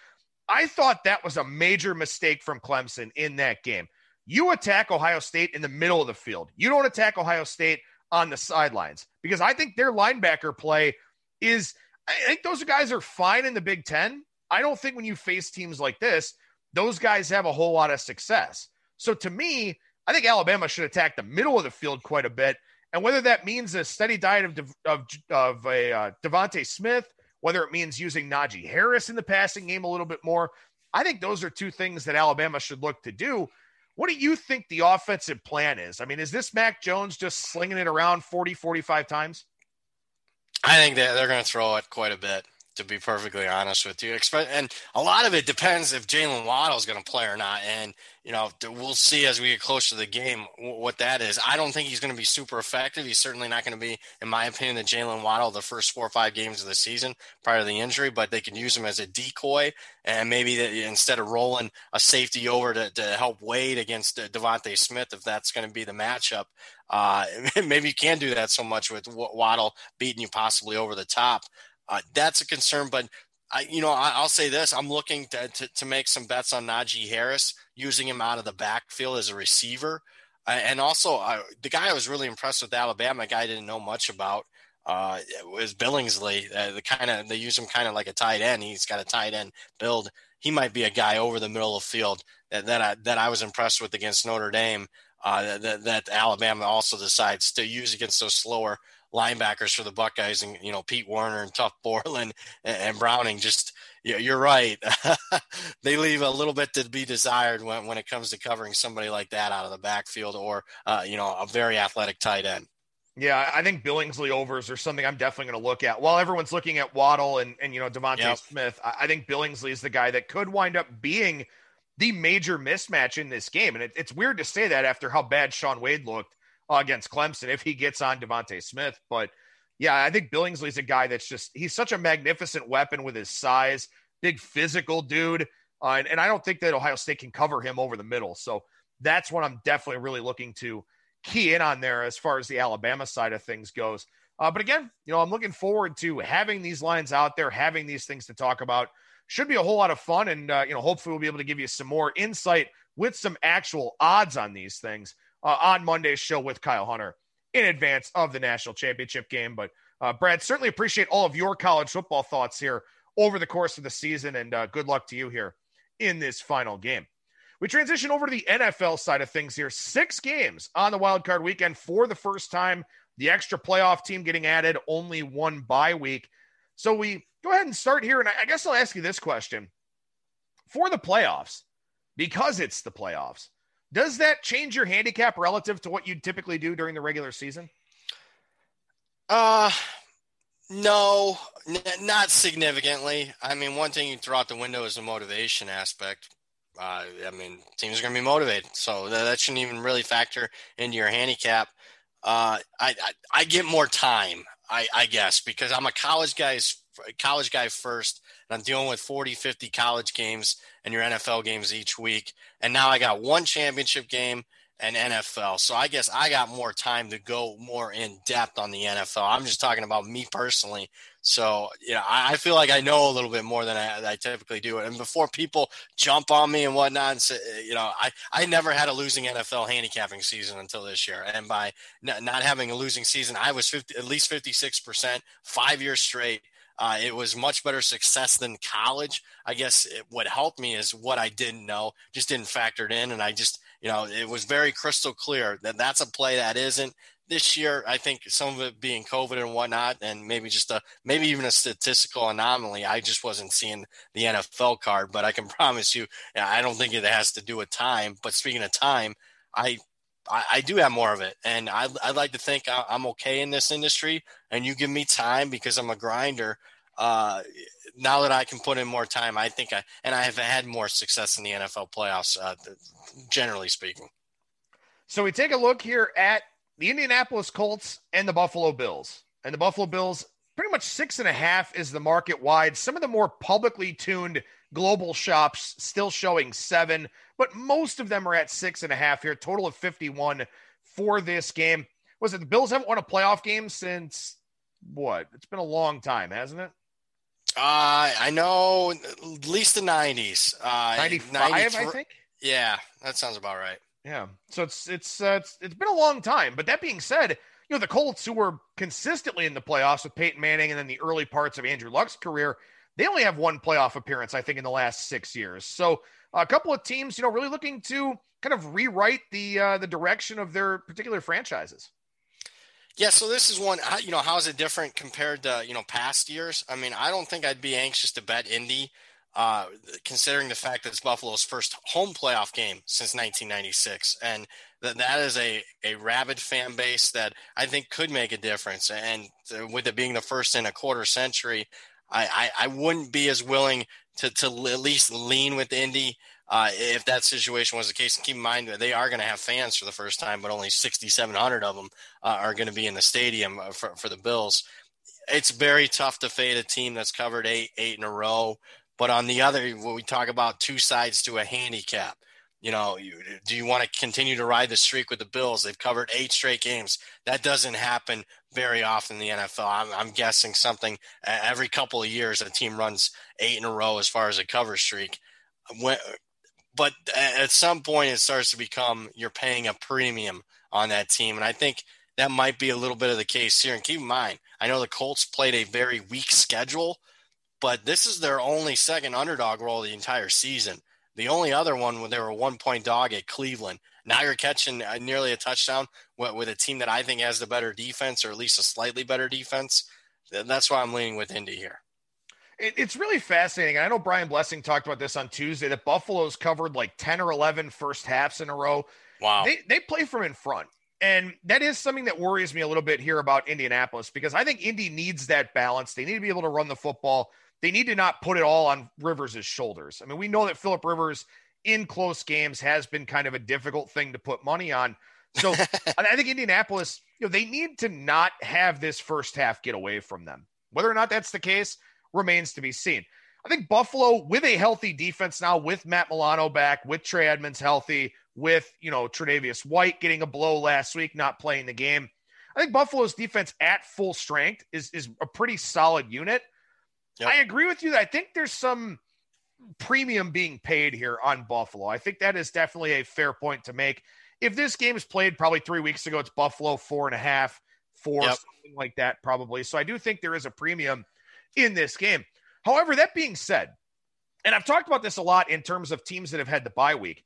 I thought that was a major mistake from Clemson in that game. You attack Ohio State in the middle of the field. You don't attack Ohio State on the sidelines because I think their linebacker play is, I think those guys are fine in the Big Ten. I don't think when you face teams like this, those guys have a whole lot of success. So to me, I think Alabama should attack the middle of the field quite a bit. And whether that means a steady diet of, of, of a uh, DeVonta Smith, whether it means using Najee Harris in the passing game a little bit more, I think those are two things that Alabama should look to do what do you think the offensive plan is? I mean, is this Mac Jones just slinging it around 40, 45 times? I think that they're going to throw it quite a bit, to be perfectly honest with you. And a lot of it depends if Jaylen Waddle is going to play or not. And you know, we'll see as we get closer to the game what that is. I don't think he's going to be super effective. He's certainly not going to be, in my opinion, the Jaylen Waddle the first four or five games of the season prior to the injury, but they can use him as a decoy and maybe instead of rolling a safety over to, to help Wade against DeVonta Smith, if that's going to be the matchup, uh, [laughs] maybe you can do that so much with Waddle beating you possibly over the top. Uh, that's a concern, but I, you know, I, will say this: I'm looking to, to, to make some bets on Najee Harris, using him out of the backfield as a receiver, uh, and also the guy I was really impressed with Alabama, guy I didn't know much about, uh, was Billingsley. Uh, the kind of they use him kind of like a tight end. He's got a tight end build. He might be a guy over the middle of field that that I, that I was impressed with against Notre Dame. Uh, that, that Alabama also decides to use against those slower linebackers for the Buckeyes, and you know Pete Werner and Tuf Borland and, and Browning. Just yeah, you're right. [laughs] they leave a little bit to be desired when when it comes to covering somebody like that out of the backfield, or uh, you know a very athletic tight end. Yeah, I think Billingsley overs are something I'm definitely going to look at. While everyone's looking at Waddle and, and you know DeVonta yep. Smith, I, think Billingsley is the guy that could wind up being the major mismatch in this game. And it, it's weird to say that after how bad Shaun Wade looked against Clemson if he gets on DeVonta Smith. But yeah, I think Billingsley's a guy that's just he's such a magnificent weapon with his size, big physical dude. Uh, and, and I don't think that Ohio State can cover him over the middle. So that's what I'm definitely really looking to key in on there as far as the Alabama side of things goes. Uh, but again, you know, I'm looking forward to having these lines out there, having these things to talk about. Should be a whole lot of fun. And, uh, you know, hopefully we'll be able to give you some more insight with some actual odds on these things uh, on Monday's show with Kyle Hunter in advance of the national championship game. But uh, Brad, certainly appreciate all of your college football thoughts here over the course of the season, and uh, good luck to you here in this final game. We transition over to the NFL side of things here. Six games on the wild card weekend for the first time. The extra playoff team getting added, only one bye week. So we go ahead and start here. And I guess I'll ask you this question for the playoffs, because it's the playoffs. Does that change your handicap relative to what you'd typically do during the regular season? Uh, no, n- not significantly. I mean, one thing you throw out the window is the motivation aspect. Uh, I mean, teams are going to be motivated, so that, that, shouldn't even really factor into your handicap. Uh, I, I, I get more time, I, I guess, because I'm a college guy's college guy first, and I'm dealing with 40, 50 college games and your NFL games each week. And now I got one championship game and NFL. So I guess I got more time to go more in depth on the NFL. I'm just talking about me personally. So, you know, I, I feel like I know a little bit more than I, I, typically do. And before people jump on me and whatnot, and say, eh, you know, I, I never had a losing NFL handicapping season until this year. And by n- not having a losing season, I was 50, at least 56%, five years straight. Uh, it was much better success than college. I guess it, what helped me is what I didn't know, just didn't factor it in. And I just, you know, it was very crystal clear that that's a play that isn't this year. I think some of it being COVID and whatnot, and maybe just a maybe even a statistical anomaly. I just wasn't seeing the NFL card, but I can [laughs] promise you, I don't think it has to do with time. But speaking of time, I I, I, do have more of it, and I, I like to think I'm okay in this industry. And you give me time because I'm a grinder. Uh, now that I can put in more time, I think I and I have had more success in the NFL playoffs, uh, generally speaking. So we take a look here at the Indianapolis Colts and the Buffalo Bills, and the Buffalo Bills pretty much six and a half is the market wide. Some of the more publicly tuned global shops still showing seven, but most of them are at six and a half here. Total of 51 for this game. Was it the Bills haven't won a playoff game since what? It's been a long time, hasn't it? Uh, I know at least the 90s. Uh, 95, I think. Yeah, that sounds about right. Yeah. So it's it's uh, it's it's been a long time. But that being said, you know the Colts who were consistently in the playoffs with Peyton Manning and then the early parts of Andrew Luck's career, they only have one playoff appearance I think in the last six years. So a couple of teams, you know, really looking to kind of rewrite the uh, the direction of their particular franchises. Yeah, so this is one. You know, how is it different compared to you know past years? I mean, I don't think I'd be anxious to bet Indy, uh, considering the fact that it's Buffalo's first home playoff game since 1996, and that that is a a rabid fan base that I think could make a difference. And with it being the first in a quarter century, I I, I wouldn't be as willing to to at least lean with Indy uh, if that situation was the case. Keep in mind that they are going to have fans for the first time, but only 6,700 of them uh, are going to be in the stadium uh, for, for the Bills. It's very tough to fade a team that's covered eight eight in a row. But on the other, when we talk about two sides to a handicap, you know, you, do you want to continue to ride the streak with the Bills? They've covered eight straight games. That doesn't happen very often in the NFL. I'm, I'm guessing something every couple of years a team runs eight in a row as far as a cover streak. When, but at some point it starts to become you're paying a premium on that team, and I think that might be a little bit of the case here. And keep in mind, I know the Colts played a very weak schedule, but this is their only second underdog role the entire season. The only other one when they were one point dog at Cleveland. Now you're catching uh, nearly a touchdown with a team that I think has the better defense, or at least a slightly better defense. That's why I'm leaning with Indy here it, it's really fascinating. I know Brian Blessing talked about this on Tuesday that Buffalo's covered like 10 or 11 first halves in a row. Wow. They, they play from in front. And that is something that worries me a little bit here about Indianapolis because I think Indy needs that balance. They need to be able to run the football. They need to not put it all on Rivers' shoulders. I mean, we know that Philip Rivers in close games has been kind of a difficult thing to put money on. So [laughs] I think Indianapolis, you know, they need to not have this first half get away from them. Whether or not that's the case, remains to be seen. I think Buffalo, with a healthy defense now, with Matt Milano back, with Trey Edmunds healthy, with you know Tre'Davious White getting a blow last week, not playing the game. I think Buffalo's defense at full strength is is a pretty solid unit. Yep. I agree with you that I think there's some premium being paid here on Buffalo. I think that is definitely a fair point to make. If this game is played probably three weeks ago, it's Buffalo four and a half, four, yep. something like that, probably. So I do think there is a premium in this game. However, that being said, and I've talked about this a lot in terms of teams that have had the bye week,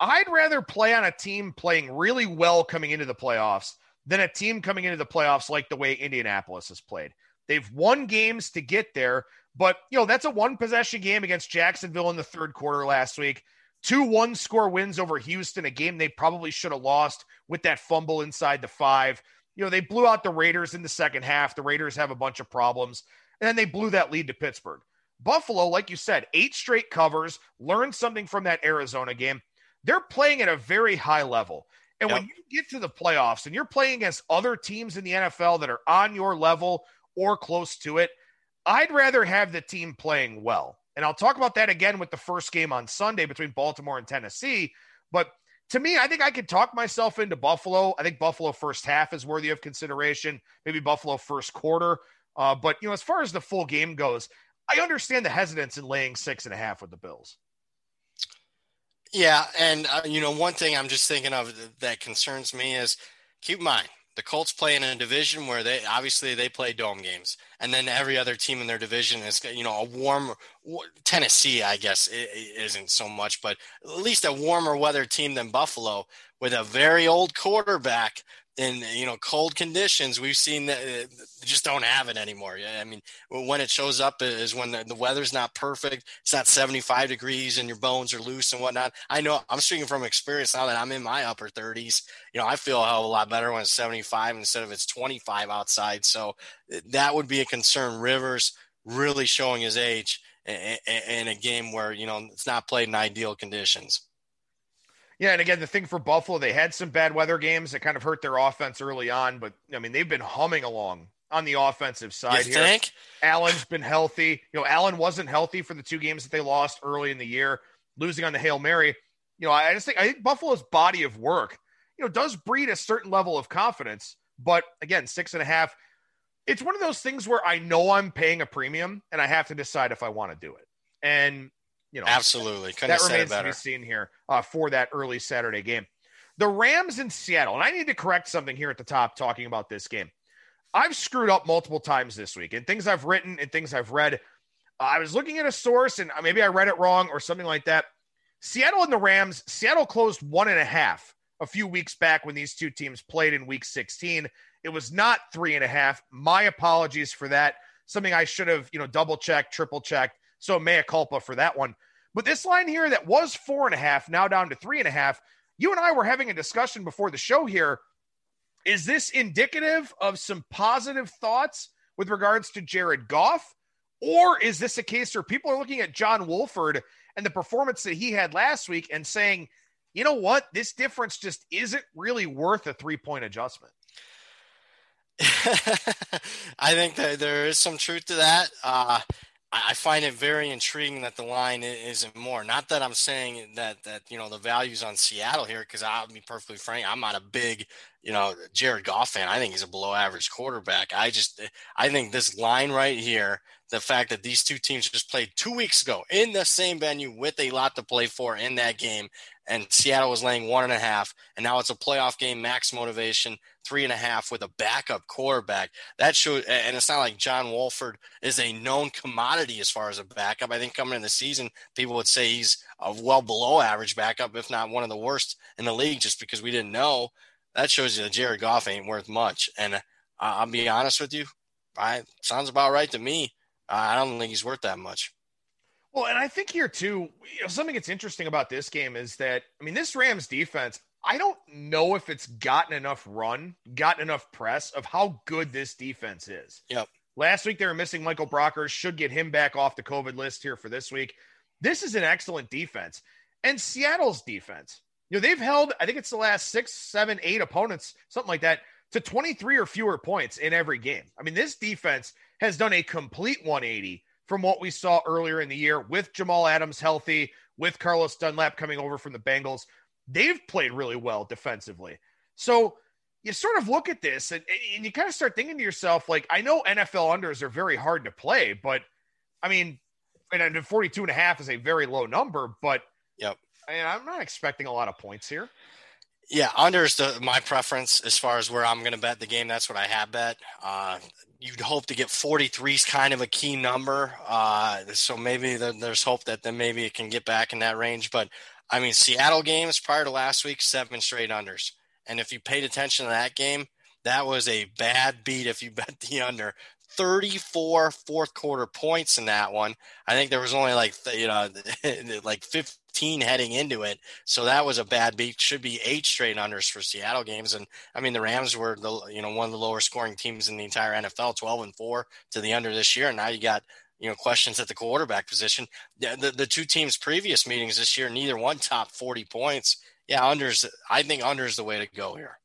I'd rather play on a team playing really well coming into the playoffs than a team coming into the playoffs like the way Indianapolis has played. They've won games to get there, but you know, that's a one possession game against Jacksonville in the third quarter last week. Two one score wins over Houston, a game they probably should have lost with that fumble inside the five. You know, they blew out the Raiders in the second half. The Raiders have a bunch of problems and then they blew that lead to Pittsburgh. Buffalo, like you said, eight straight covers, learned something from that Arizona game. They're playing at a very high level. And yep. when you get to the playoffs and you're playing against other teams in the NFL that are on your level or close to it, I'd rather have the team playing well. And I'll talk about that again with the first game on Sunday between Baltimore and Tennessee. But to me, I think I could talk myself into Buffalo. I think Buffalo first half is worthy of consideration. Maybe Buffalo first quarter. Uh, but you know, as far as the full game goes, I understand the hesitance in laying six and a half with the Bills. Yeah, and uh, you know, one thing I'm just thinking of that concerns me is keep in mind the Colts play in a division where they obviously they play dome games, and then every other team in their division is you know a warm Tennessee, I guess isn't so much, but at least a warmer weather team than Buffalo with a very old quarterback in you know cold conditions we've seen that uh, just don't have it anymore. I mean when it shows up is when the, the, weather's not perfect it's not 75 degrees and your bones are loose and whatnot. I know i'm speaking from experience now that i'm in my upper 30s you know i feel a hell of a lot better when it's 75 instead of it's 25 outside. So uh, that would be a concern. Rivers really showing his age in a game where you know it's not played in ideal conditions yeah, and again, the thing for Buffalo, they had some bad weather games that kind of hurt their offense early on, but I mean, they've been humming along on the offensive side you here. Think? Allen's been healthy. You know, Allen wasn't healthy for the two games that they lost early in the year, losing on the Hail Mary. You know, I just think I think Buffalo's body of work, you know, does breed a certain level of confidence. But again, six and a half. It's one of those things where I know I'm paying a premium and I have to decide if I want to do it. And you know, absolutely. Couldn't that remains to be seen here uh, for that early Saturday game. The Rams in Seattle, and I need to correct something here at the top talking about this game. I've screwed up multiple times this week, and things I've written and things I've read. Uh, I was looking at a source, and maybe I read it wrong or something like that. Seattle and the Rams, Seattle closed one and a half a few weeks back when these two teams played in week 16. It was not three and a half. My apologies for that. Something I should have, you know, double checked, triple checked. So mea culpa for that one. But this line here that was four and a half, now down to three and a half. You and I were having a discussion before the show here. Is this indicative of some positive thoughts with regards to Jared Goff? Or is this a case where people are looking at John Wolford and the performance that he had last week and saying, you know what, this difference just isn't really worth a three point adjustment? [laughs] I think that there is some truth to that. Uh, I find it very intriguing that the line isn't more. Not that I'm saying that that you know the values on Seattle here, because I'll be perfectly frank, I'm not a big you know Jared Goff fan. I think he's a below average quarterback. I just I think this line right here, the fact that these two teams just played two weeks ago in the same venue with a lot to play for in that game, and Seattle was laying one and a half, and now it's a playoff game, max motivation three and a half with a backup quarterback. That should, and it's not like John Wolford is a known commodity as far as a backup. I think coming in the season, people would say he's a well below average backup, if not one of the worst in the league, just because we didn't know. That shows you that Jared Goff ain't worth much. And uh, I'll be honest with you, I sounds about right to me. I don't think he's worth that much. Well, and I think here too, you know, something that's interesting about this game is that I mean, this Rams defense, I don't know if it's gotten enough run, gotten enough press of how good this defense is. Yep. Last week they were missing Michael Brockers. Should get him back off the COVID list here for this week. This is an excellent defense. And Seattle's defense, you know, they've held, I think it's the last six, seven, eight opponents, something like that, to 23 or fewer points in every game. I mean, this defense has done a complete 180 from what we saw earlier in the year with Jamal Adams healthy, with Carlos Dunlap coming over from the Bengals they've played really well defensively. So you sort of look at this and, and you kind of start thinking to yourself, like, I know NFL unders are very hard to play, but I mean, and 42 and a half is a very low number, but yep. Mean, I'm not expecting a lot of points here. Yeah, under is the, my preference as far as where I'm going to bet the game. That's what I have bet. Uh, you'd hope to get 43 is kind of a key number. Uh, so maybe the, there's hope that then maybe it can get back in that range. But I mean, Seattle games prior to last week, seven straight unders. And if you paid attention to that game, that was a bad beat if you [laughs] bet the under. 34 fourth quarter points in that one. I think there was only like you know [laughs] like 15 heading into it. So that was a bad beat. Should be eight straight unders for Seattle games and I mean the Rams were the you know one of the lower scoring teams in the entire NFL, 12 and 4 to the under this year and now you got you know questions at the quarterback position. The, the, the two teams' previous meetings this year, neither one top forty points. Yeah, unders. I think unders is the way to go here.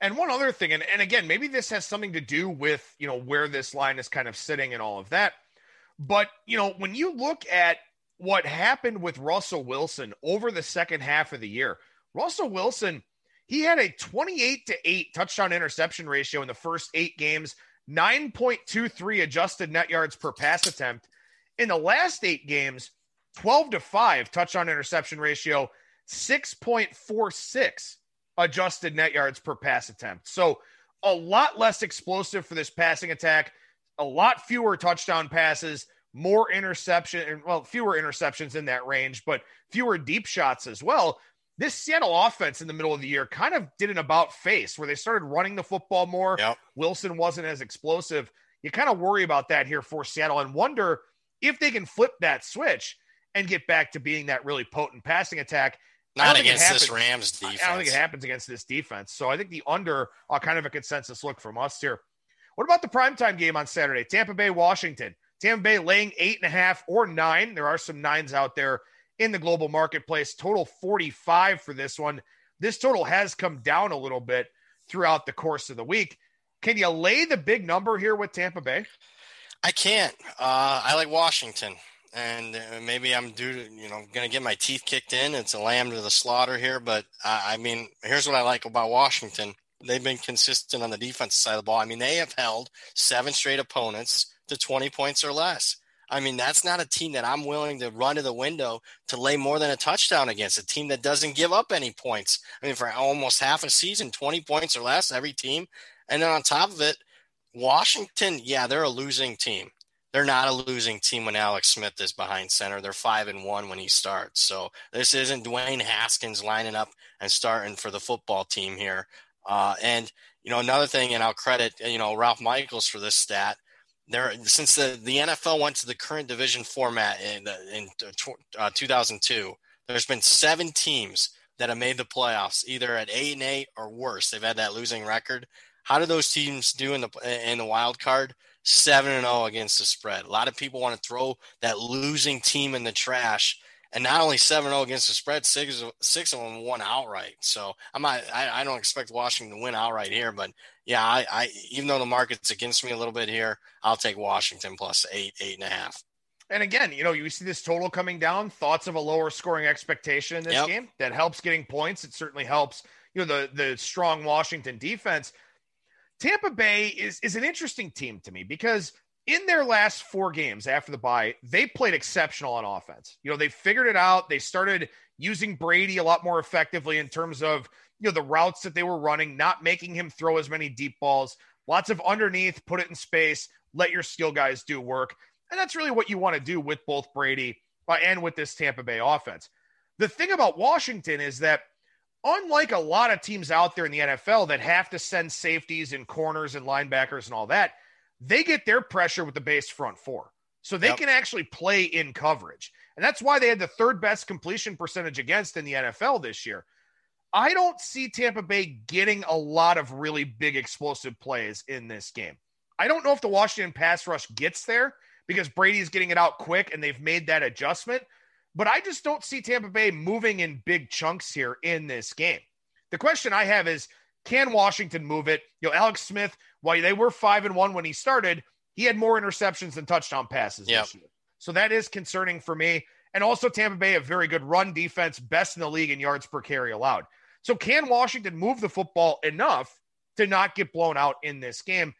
And one other thing, and, and again, maybe this has something to do with you know where this line is kind of sitting and all of that. But you know, when you look at what happened with Russell Wilson over the second half of the year, Russell Wilson, he had a 28 to 8 touchdown interception ratio in the first eight games, 9.23 adjusted net yards per pass attempt. In the last eight games, 12 to 5 touchdown interception ratio, 6.46 adjusted net yards per pass attempt. So a lot less explosive for this passing attack, a lot fewer touchdown passes, more interception, well, fewer interceptions in that range, but fewer deep shots as well. This Seattle offense in the middle of the year kind of did an about face where they started running the football more. Yep. Wilson wasn't as explosive. You kind of worry about that here for Seattle and wonder if they can flip that switch and get back to being that really potent passing attack. Not against this Rams defense. I don't think it happens against this defense. So I think the under are kind of a consensus look from us here. What about the primetime game on Saturday? Tampa Bay, Washington. Tampa Bay laying eight and a half or nine. There are some nines out there in the global marketplace. Total 45 for this one. This total has come down a little bit throughout the course of the week. Can you lay the big number here with Tampa Bay? I can't. Uh, I like Washington and uh, maybe I'm due to, you know, going to get my teeth kicked in. It's a lamb to the slaughter here, but I, I mean, here's what I like about Washington. They've been consistent on the defensive side of the ball. I mean, they have held seven straight opponents to 20 points or less. I mean, that's not a team that I'm willing to run to the window to lay more than a touchdown against. A team that doesn't give up any points. I mean, for almost half a season, 20 points or less, every team. And then on top of it, Washington, yeah, they're a losing team they're not a losing team when Alex Smith is behind center. They're five and one when he starts. So this isn't Dwayne Haskins lining up and starting for the football team here. Uh, and you know another thing, and I'll credit you know Ralph Michaels for this stat. There, since the, the NFL went to the current division format in in uh, 2002, there's been seven teams that have made the playoffs, either at eight and eight or worse. They've had that losing record. How do those teams do in the in the wild card? 7 and 0 against the spread. A lot of people want to throw that losing team in the trash. And not only 7 0 against the spread, six, six of them won outright. So I'm not, I, I don't expect Washington to win outright here. But yeah, I, I, even though the market's against me a little bit here, I'll take Washington plus eight, eight and a half. And again, you know, you see this total coming down, thoughts of a lower scoring expectation in this yep. game. That helps getting points. It certainly helps, you know, the the strong Washington defense. Tampa Bay is is an interesting team to me because in their last four games after the bye, they played exceptional on offense. You know, they figured it out. They started using Brady a lot more effectively in terms of, you know, the routes that they were running, not making him throw as many deep balls, lots of underneath, put it in space, let your skill guys do work. And that's really what you want to do with both Brady uh, and with this Tampa Bay offense. The thing about Washington is that unlike a lot of teams out there in the NFL that have to send safeties and corners and linebackers and all that, they get their pressure with the base front four. So they yep. can actually play in coverage. And that's why they had the third best completion percentage against in the NFL this year. I don't see Tampa Bay getting a lot of really big explosive plays in this game. I don't know if the Washington pass rush gets there because Brady's getting it out quick and they've made that adjustment. But I just don't see Tampa Bay moving in big chunks here in this game. The question I have is can Washington move it? You know, Alex Smith, while they were five and one when he started, he had more interceptions than touchdown passes yep. this year. So that is concerning for me. And also Tampa Bay, a very good run defense, best in the league in yards per carry allowed. So can Washington move the football enough to not get blown out in this game?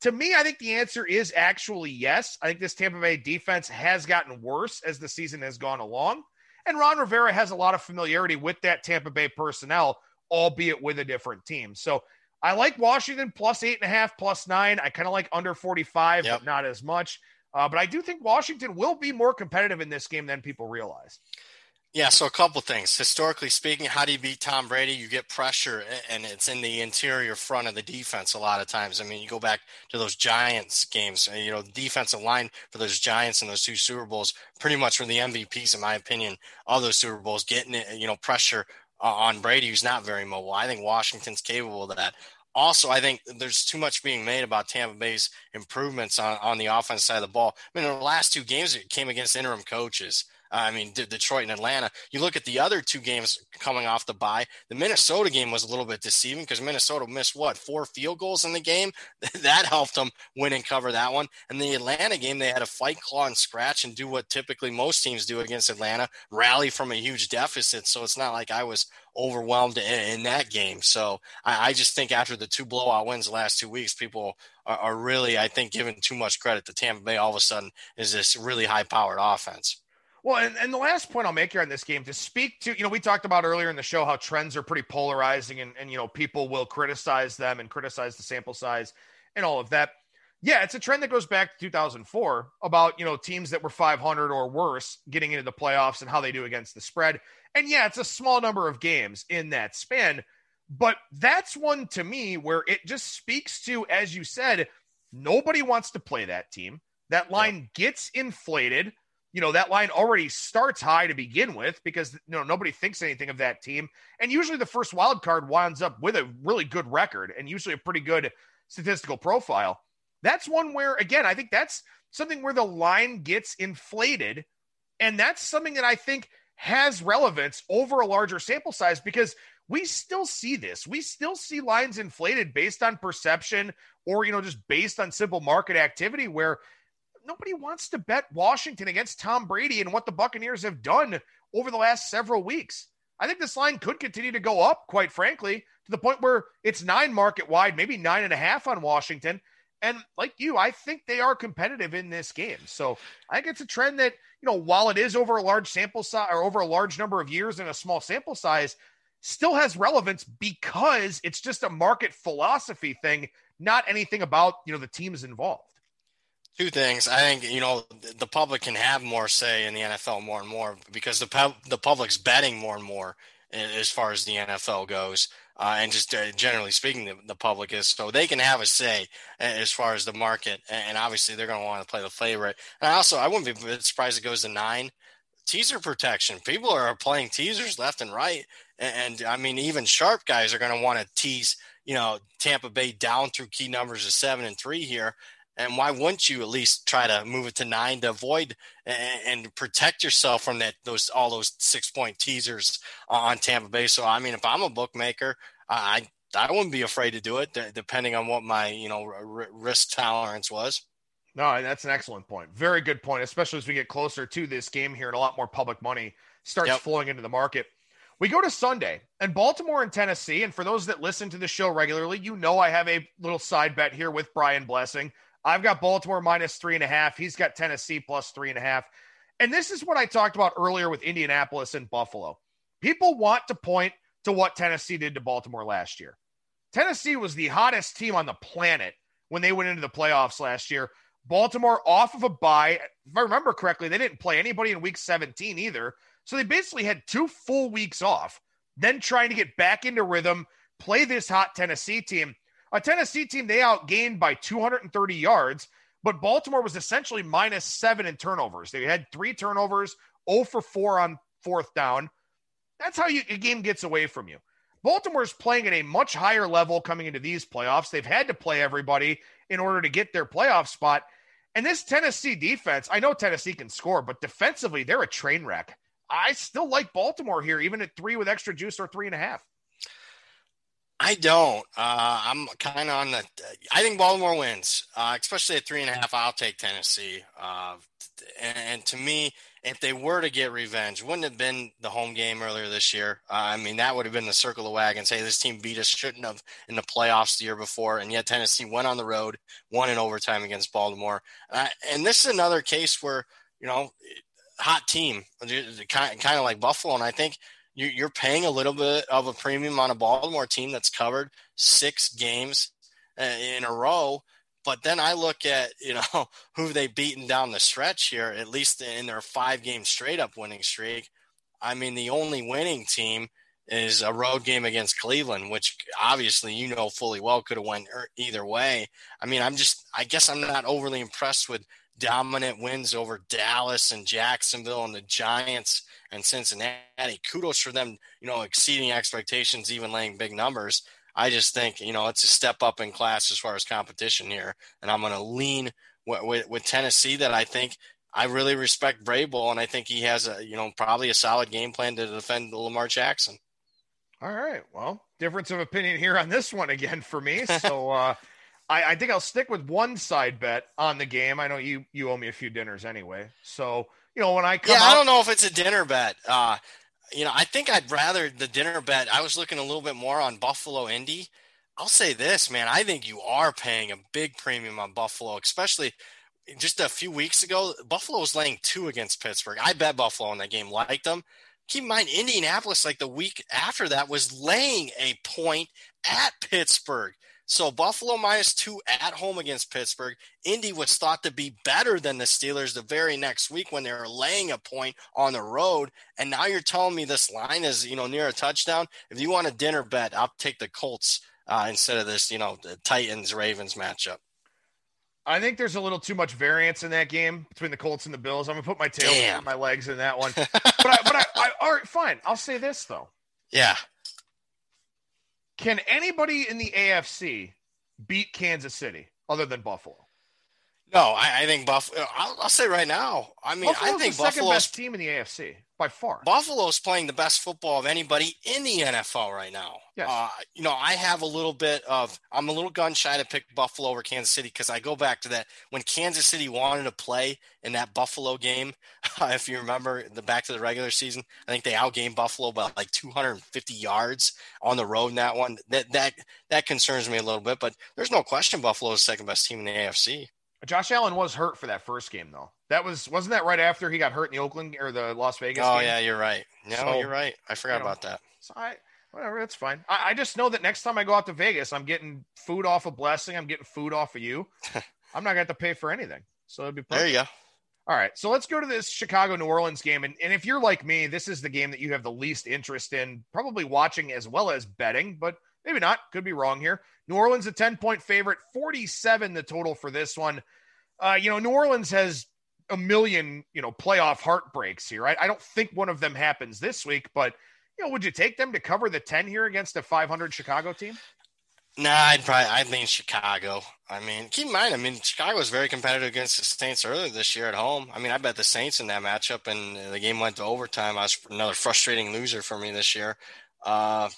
To me, I think the answer is actually yes. I think this Tampa Bay defense has gotten worse as the season has gone along. And Ron Rivera has a lot of familiarity with that Tampa Bay personnel, albeit with a different team. So I like Washington plus eight and a half, plus nine. I kind of like under 45, yep. but not as much. Uh, but I do think Washington will be more competitive in this game than people realize. Yeah, so a couple things. Historically speaking, how do you beat Tom Brady? You get pressure, and it's in the interior front of the defense a lot of times. I mean, you go back to those Giants games. You know, the defensive line for those Giants and those two Super Bowls pretty much were the MVPs, in my opinion, of those Super Bowls. Getting it. you know pressure on Brady, who's not very mobile. I think Washington's capable of that. Also, I think there's too much being made about Tampa Bay's improvements on, on the offense side of the ball. I mean, in the last two games, it came against interim coaches. I mean, Detroit and Atlanta. You look at the other two games coming off the bye. The Minnesota game was a little bit deceiving because Minnesota missed what four field goals in the game. [laughs] that helped them win and cover that one. And the Atlanta game, they had to fight, claw, and scratch and do what typically most teams do against Atlanta, rally from a huge deficit. So it's not like I was overwhelmed in, in that game. So I, I, just think after the two blowout wins the last two weeks, people are, are really, I think, giving too much credit to Tampa Bay. All of a sudden, is this really high powered offense. Well, and, and the last point I'll make here on this game to speak to, you know, we talked about earlier in the show how trends are pretty polarizing and, and, you know, people will criticize them and criticize the sample size and all of that. Yeah, it's a trend that goes back to 2004 about, you know, teams that were 500 or worse getting into the playoffs and how they do against the spread. And yeah, it's a small number of games in that span, but that's one to me where it just speaks to, as you said, nobody wants to play that team. That line yeah. gets inflated you know that line already starts high to begin with because you know nobody thinks anything of that team. And usually the first wild card winds up with a really good record and usually a pretty good statistical profile. That's one where again i think that's something where the line gets inflated. And that's something that i think has relevance over a larger sample size because we still see this. We still see lines inflated based on perception or you know just based on simple market activity where nobody wants to bet Washington against Tom Brady and what the Buccaneers have done over the last several weeks. I think this line could continue to go up, quite frankly, to the point where it's nine market wide, maybe nine and a half on Washington. And like you, I think they are competitive in this game. So I think it's a trend that, you know, while it is over a large sample size or over a large number of years in a small sample size, still has relevance because it's just a market philosophy thing, not anything about, you know, the teams involved. Two things. I think you know the public can have more say in the NFL more and more because the the public's betting more and more as far as the NFL goes, uh, and just uh, generally speaking, the, the, public is so they can have a say as far as the market, and obviously they're going to want to play the favorite. And also I wouldn't be surprised it goes to nine. Teaser protection. People are playing teasers left and right, and, and I mean even sharp guys are going to want to tease you know Tampa Bay down through key numbers of seven and three here. And why wouldn't you at least try to move it to nine to avoid and, and protect yourself from that those all those six point teasers on Tampa Bay? So I mean, if I'm a bookmaker, I I wouldn't be afraid to do it, depending on what my you know risk tolerance was. No, that's an excellent point. Very good point, especially as we get closer to this game here and a lot more public money starts yep. flowing into the market. We go to Sunday and Baltimore and Tennessee. And for those that listen to the show regularly, you know I have a little side bet here with Brian Blessing. I've got Baltimore minus three and a half. He's got Tennessee plus three and a half. And this is what I talked about earlier with Indianapolis and Buffalo. People want to point to what Tennessee did to Baltimore last year. Tennessee was the hottest team on the planet when they went into the playoffs last year. Baltimore off of a bye. If I remember correctly, they didn't play anybody in week 17 either. So they basically had two full weeks off, then trying to get back into rhythm, play this hot Tennessee team. A Tennessee team, they outgained by 230 yards, but Baltimore was essentially minus seven in turnovers. They had three turnovers, 0 for 4 on fourth down. That's how you, a game gets away from you. Baltimore's playing at a much higher level coming into these playoffs. They've had to play everybody in order to get their playoff spot. And this Tennessee defense, I know Tennessee can score, but defensively, they're a train wreck. I still like Baltimore here, even at three with extra juice or three and a half. I don't. Uh, I'm kind of on the. I think Baltimore wins, uh, especially at three and a half. I'll take Tennessee. Uh, and, and, to me, if they were to get revenge, wouldn't have been the home game earlier this year. Uh, I mean, that would have been the circle of wagons. Hey, this team beat us, shouldn't have in the playoffs the year before, and yet Tennessee went on the road, won in overtime against Baltimore. Uh, and this is another case where you know, hot team, kind kind of like Buffalo, and I think you're paying a little bit of a premium on a Baltimore team that's covered six games uh, in a row. But then I look at [laughs] you know who they've beaten down the stretch here, at least in their five game straight up winning streak. I mean, the only winning team is a road game against Cleveland, which obviously you know fully well could have went er, either way. I mean, I'm just I guess I'm not overly impressed with dominant wins over Dallas and Jacksonville and the Giants and Cincinnati. Kudos for them, you know, exceeding expectations, even laying big numbers. I just think, you know, it's a step up in class as far as competition here. And I'm going to lean with, with, with, Tennessee that I think I really respect Vrabel, and I think he has a you know probably a solid game plan to defend Lamar Jackson. All right. Well, difference of opinion here on this one again for me. [laughs] So uh, I, I, think I'll stick with one side bet on the game. I know you you owe me a few dinners anyway. So you know when I come yeah, out, I don't know if it's a dinner bet. Uh, you know, I think I'd rather the dinner bet. I was looking a little bit more on Buffalo Indy. I'll say this, man. I think you are paying a big premium on Buffalo, especially just a few weeks ago. Buffalo was laying two against Pittsburgh. I bet Buffalo in that game liked them. Keep in mind, Indianapolis, like the week after that, was laying a point at Pittsburgh. So Buffalo minus two at home against Pittsburgh. Indy was thought to be better than the Steelers the very next week when they were laying a point on the road. And now you're telling me this line is, you know, near a touchdown. If you want a dinner bet, I'll take the Colts uh, instead of this, you know, the Titans Ravens matchup. I think there's a little too much variance in that game between the Colts and the Bills. I'm gonna put my tail and my legs in that one. [laughs] but I, but I, I, all right, fine. I'll say this though. Yeah. Can anybody in the AFC beat Kansas City other than Buffalo? No, I, I think Buffalo. I'll, I'll, say right now. I mean, Buffalo's I think the second best team in the AFC by far. Buffalo's playing the best football of anybody in the NFL right now. Yes. Uh, you know, I have a little bit of. I'm a little gun shy to pick Buffalo over Kansas City because I go back to that when Kansas City wanted to play in that Buffalo game. Uh, [laughs] if you remember the back to the regular season, I think they outgained Buffalo by like 250 yards on the road in that one. That that that concerns me a little bit, but there's no question Buffalo is second best team in the AFC. Josh Allen was hurt for that first game, though. That was wasn't that right after he got hurt in the Oakland or the Las Vegas? Oh game? yeah, you're right. No, so, you're right. I forgot you know, about that. So I whatever, that's fine. I, I, just know that next time I go out to Vegas, I'm getting food off of Blessing. I'm getting food off of you. [laughs] I'm not going to have to pay for anything. So it'd be perfect. there. You go. All right, so let's go to this Chicago New Orleans game, and, and if you're like me, this is the game that you have the least interest in, probably watching as well as betting, but maybe not. Could be wrong here. New Orleans a 10 point favorite, 47 the total for this one. Uh, you know, New Orleans has a million, you know, playoff heartbreaks here. I, I don't think one of them happens this week, but you know, would you take them to cover the 10 here against a 500 Chicago team? Nah, I'd probably I'd lean Chicago. I mean, keep in mind, I mean, Chicago was very competitive against the Saints earlier this year at home. I mean, I bet the Saints in that matchup, and the game went to overtime. I was another frustrating loser for me this year. Uh,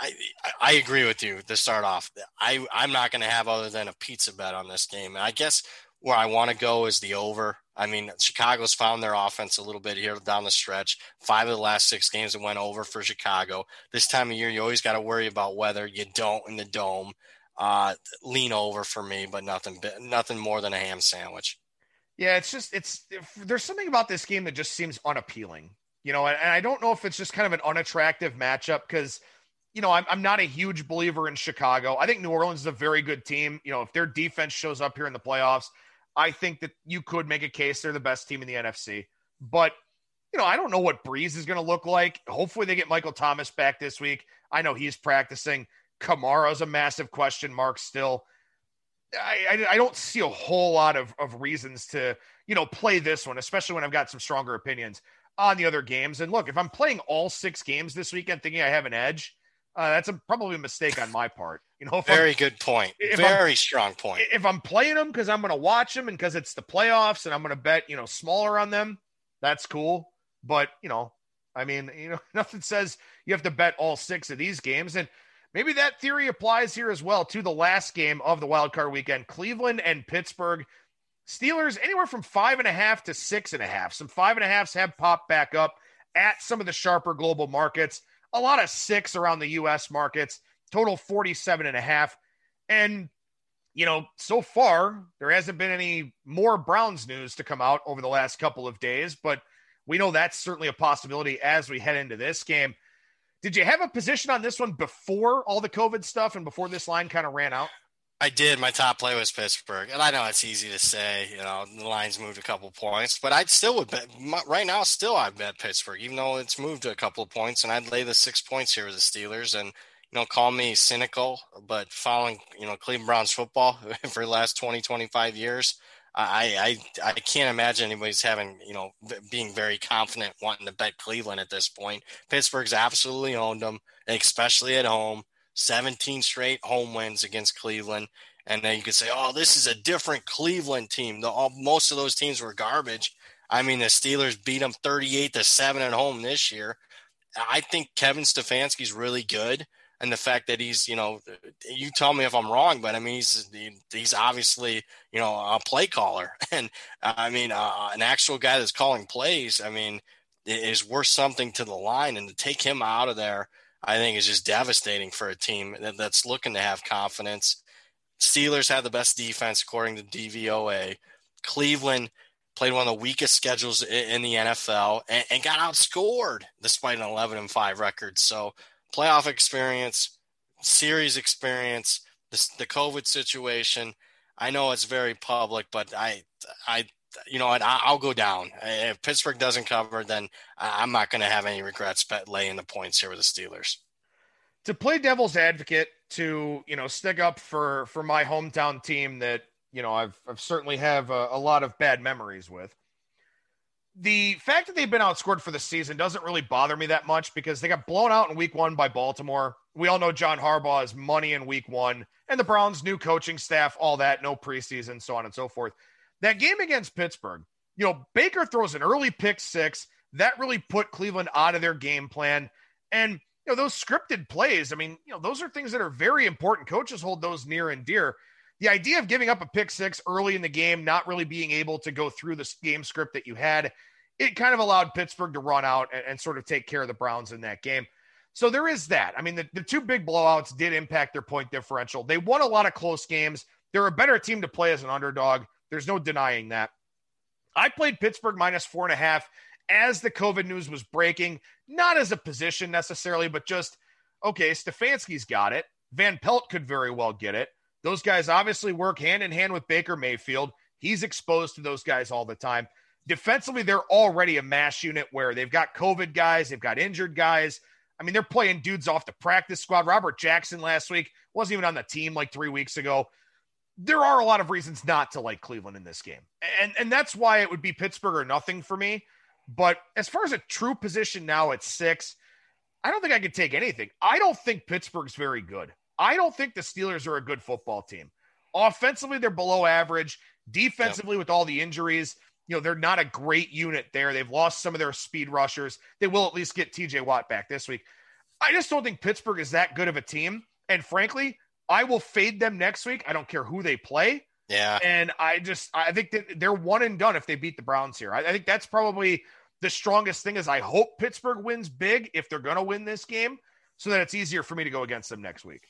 I I agree with you to start off. I I'm not going to have other than a pizza bet on this game, and I guess where I want to go is the over. I mean, Chicago's found their offense a little bit here down the stretch. Five of the last six games that went over for Chicago. This time of year, you always got to worry about weather. You don't in the dome. Uh, lean over for me, but nothing, nothing more than a ham sandwich. Yeah, it's just it's there's something about this game that just seems unappealing, you know, and, and I don't know if it's just kind of an unattractive matchup because you know, I'm, I'm not a huge believer in Chicago. I think New Orleans is a very good team. You know, if their defense shows up here in the playoffs, I think that you could make a case they're the best team in the NFC. But, you know, I don't know what Brees is going to look like. Hopefully they get Michael Thomas back this week. I know he's practicing. Kamara's a massive question mark still. I, I, I, don't see a whole lot of, of reasons to, you know, play this one, especially when I've got some stronger opinions on the other games. And look, if I'm playing all six games this weekend thinking I have an edge, uh, that's a, probably a mistake on my part. You know, very I'm, good point. Very I'm, strong point. If I'm playing them because I'm going to watch them and because it's the playoffs and I'm going to bet, you know, smaller on them, that's cool. But you know, I mean, [laughs] you know, nothing says you have to bet all six of these games, and maybe that theory applies here as well to the last game of the wild card weekend: Cleveland and Pittsburgh. Steelers anywhere from five and a half to six and a half. Some five and a halfs have popped back up at some of the sharper global markets a lot of six around the US markets, total 47 and a half. And, you know, so far, there hasn't been any more Browns news to come out over the last couple of days, but we know that's certainly a possibility as we head into this game. Did you have a position on this one before all the COVID stuff and before this line kind of ran out? I did. My top play was Pittsburgh, and I know it's easy to say. You know, the line's moved a couple points, but I'd still would bet right now. Still, I'd bet Pittsburgh, even though it's moved a couple of points, and I'd lay the six points here with the Steelers. And you know, call me cynical, but following you know Cleveland Browns football [laughs] for the last 20, 25 years, I I I can't imagine anybody's having you know being very confident wanting to bet Cleveland at this point. Pittsburgh's absolutely owned them, especially at home. 17 straight home wins against Cleveland. And then you could say, oh, this is a different Cleveland team. The, all, most of those teams were garbage. I mean, the Steelers beat them 38 to 7 at home this year. I think Kevin Stefanski's really good. And the fact that he's, you know, you tell me if I'm wrong, but I mean, he's he's obviously, you know, a play caller, [laughs] and I mean, uh, an actual guy that's calling plays. I mean, is worth something to the line, and to take him out of there, I think is just devastating for a team that's looking to have confidence. Steelers have the best defense according to DVOA. Cleveland played one of the weakest schedules in the NFL and, and got outscored despite an 11 and 5 record. So, playoff experience, series experience, the, the COVID situation. I know it's very public, but I, I, you know what? I'll go down. If Pittsburgh doesn't cover, then I'm not going to have any regrets laying the points here with the Steelers. To play devil's advocate, to you know stick up for for my hometown team that you know I've I've certainly have a, a lot of bad memories with. The fact that they've been outscored for the season doesn't really bother me that much because they got blown out in week one by Baltimore. We all know John Harbaugh is money in week one, and the Browns' new coaching staff, all that, no preseason, so on and so forth. That game against Pittsburgh, you know, Baker throws an early pick six. That really put Cleveland out of their game plan. And you know, those scripted plays, I mean, you know, those are things that are very important. Coaches hold those near and dear. The idea of giving up a pick six early in the game, not really being able to go through the game script that you had, it kind of allowed Pittsburgh to run out and, and sort of take care of the Browns in that game. So there is that. I mean, the, the two big blowouts did impact their point differential. They won a lot of close games. They're a better team to play as an underdog. There's no denying that. I played Pittsburgh minus four and a half as the COVID news was breaking, not as a position necessarily, but just, okay, Stefanski's got it. Van Pelt could very well get it. Those guys obviously work hand in hand with Baker Mayfield. He's exposed to those guys all the time. Defensively, they're already a mash unit where they've got COVID guys, they've got injured guys. I mean, they're playing dudes off the practice squad. Robert Jackson last week wasn't even on the team like three weeks ago. There are a lot of reasons not to like Cleveland in this game. And and that's why it would be Pittsburgh or nothing for me. But as far as a true position now at six, I don't think I could take anything. I don't think Pittsburgh's very good. I don't think the Steelers are a good football team. Offensively, they're below average. Defensively, yep. with all the injuries, you know, they're not a great unit there. They've lost some of their speed rushers. They will at least get TJ Watt back this week. I just don't think Pittsburgh is that good of a team. And frankly, I will fade them next week. I don't care who they play. Yeah. And I just, I think that they're one and done if they beat the Browns here. I, I think that's probably the strongest thing is I hope Pittsburgh wins big if they're going to win this game so that it's easier for me to go against them next week.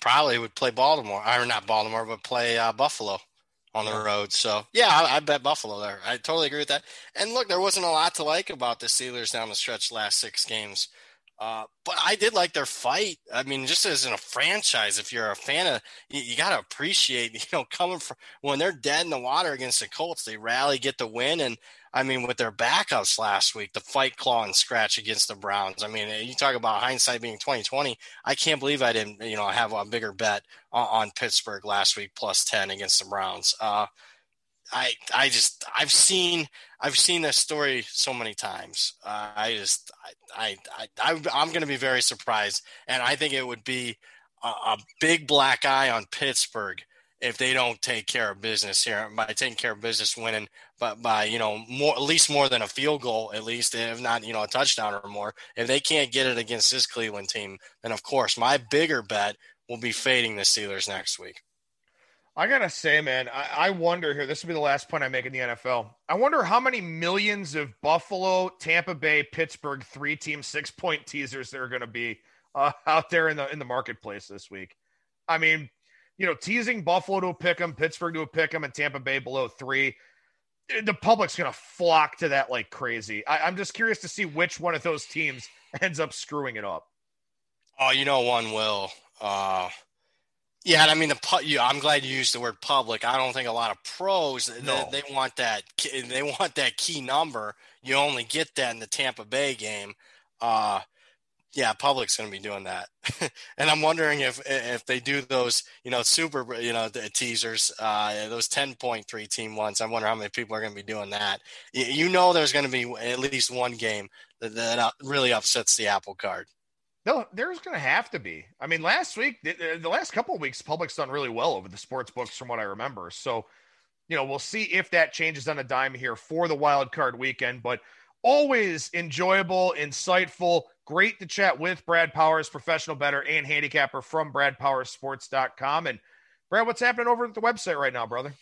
Probably would play Baltimore, or not Baltimore, but play uh, Buffalo on the road. So yeah, I, I, bet Buffalo there. I totally agree with that. And look, there wasn't a lot to like about the Steelers down the stretch last six games. Uh, but I did like their fight. I mean, just as in a franchise, if you're a fan of, you, you got to appreciate, [laughs] you know, coming from when they're dead in the water against the Colts, they rally, get the win, and I mean, with their backups last week, the fight, claw, and scratch against the Browns. I mean, you talk about hindsight being twenty twenty. I can't believe I didn't, you know, have a bigger bet on, on Pittsburgh last week plus ten against the Browns. Uh, I, I just, I've seen, I've seen this story so many times. Uh, I just, I, I, I, I'm going to be very surprised, and I think it would be a, a big black eye on Pittsburgh if they don't take care of business here. By taking care of business winning but by you know more at least more than a field goal at least if not you know a touchdown or more. If they can't get it against this cleveland team then of course my bigger bet will be fading the steelers next week i gotta say man i, I wonder here this will be the last point i make in the nfl i wonder how many millions of buffalo tampa bay pittsburgh three team six point teasers there are going to be uh, out there in the in the marketplace this week i mean you know, teasing Buffalo to a pick 'em, Pittsburgh to a pick 'em, and Tampa Bay below three. The public's going to flock to that like crazy. I, I'm just curious to see which one of those teams ends up screwing it up. Oh, you know, one will. Uh, yeah, I mean, the you, I'm glad you used the word public. I don't think a lot of pros no. they, they want that. [laughs] They want that key number. You only get that in the Tampa Bay game. Uh, yeah, public's going to be doing that, [laughs] and I'm wondering if if they do those, you know, super, you know, the teasers, uh, those 10.3 team ones. I wonder how many people are going to be doing that. You know, there's going to be at least one game that, that really upsets the apple card. No, there's going to have to be. I mean, last week, the, the last couple weeks, public's done really well over the sports books, from what I remember. So, you know, we'll see if that changes on a dime here for the wild card weekend. But always enjoyable, insightful, great to chat with Brad Powers, professional bettor and handicapper from BradPowersSports.com. And Brad, what's happening over at the website right now, brother?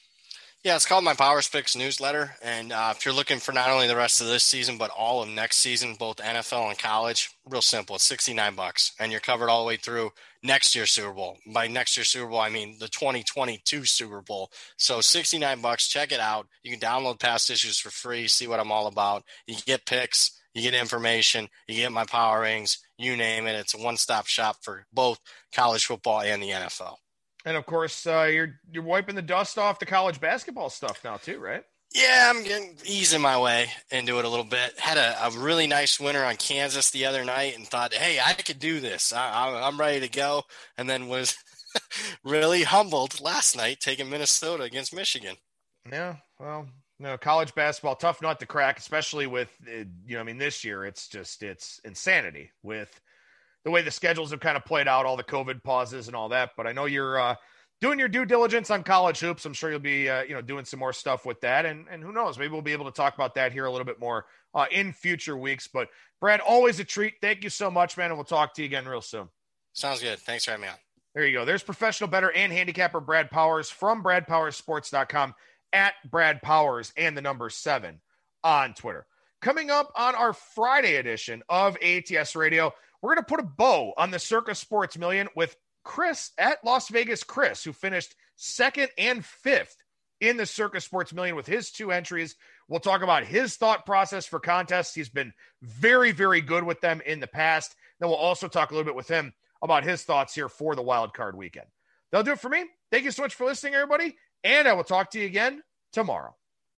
Yeah, it's called my Power Picks newsletter. And uh, if you're looking for not only the rest of this season, but all of next season, both NFL and college, real simple. It's 69 bucks and you're covered all the way through next year's Super Bowl. By next year's Super Bowl, I mean the 2022 Super Bowl. So 69 bucks. Check it out. You can download past issues for free, see what I'm all about. You get picks, you get information, you get my power rings, you name it. It's a one stop shop for both college football and the NFL. And of course, uh, you're you're wiping the dust off the college basketball stuff now too, right? Yeah, I'm getting easing my way into it a little bit. Had a, a really nice winner on Kansas the other night, and thought, hey, I could do this. I, am ready to go. And then was [laughs] really humbled last night taking Minnesota against Michigan. Yeah, well, no, college basketball tough nut to crack, especially with uh, you know, I mean, this year it's just it's insanity with the way the schedules have kind of played out, all the COVID pauses and all that. But I know you're uh, doing your due diligence on college hoops. I'm sure you'll be, uh, you know, doing some more stuff with that. And and who knows, maybe we'll be able to talk about that here a little bit more uh, in future weeks. But Brad, always a treat. Thank you so much, man. And we'll talk to you again real soon. Sounds good. Thanks for having me on. There you go. There's professional bettor and handicapper Brad Powers from BradPowersSports.com at Brad Powers and the number seven on Twitter. Coming up on our Friday edition of ATS Radio, we're going to put a bow on the Circa Sports Million with Chris at Las Vegas Chris, who finished second and fifth in the Circa Sports Million with his two entries. We'll talk about his thought process for contests. He's been very, very good with them in the past. Then we'll also talk a little bit with him about his thoughts here for the wild card weekend. That'll do it for me. Thank you so much for listening, everybody. And I will talk to you again tomorrow.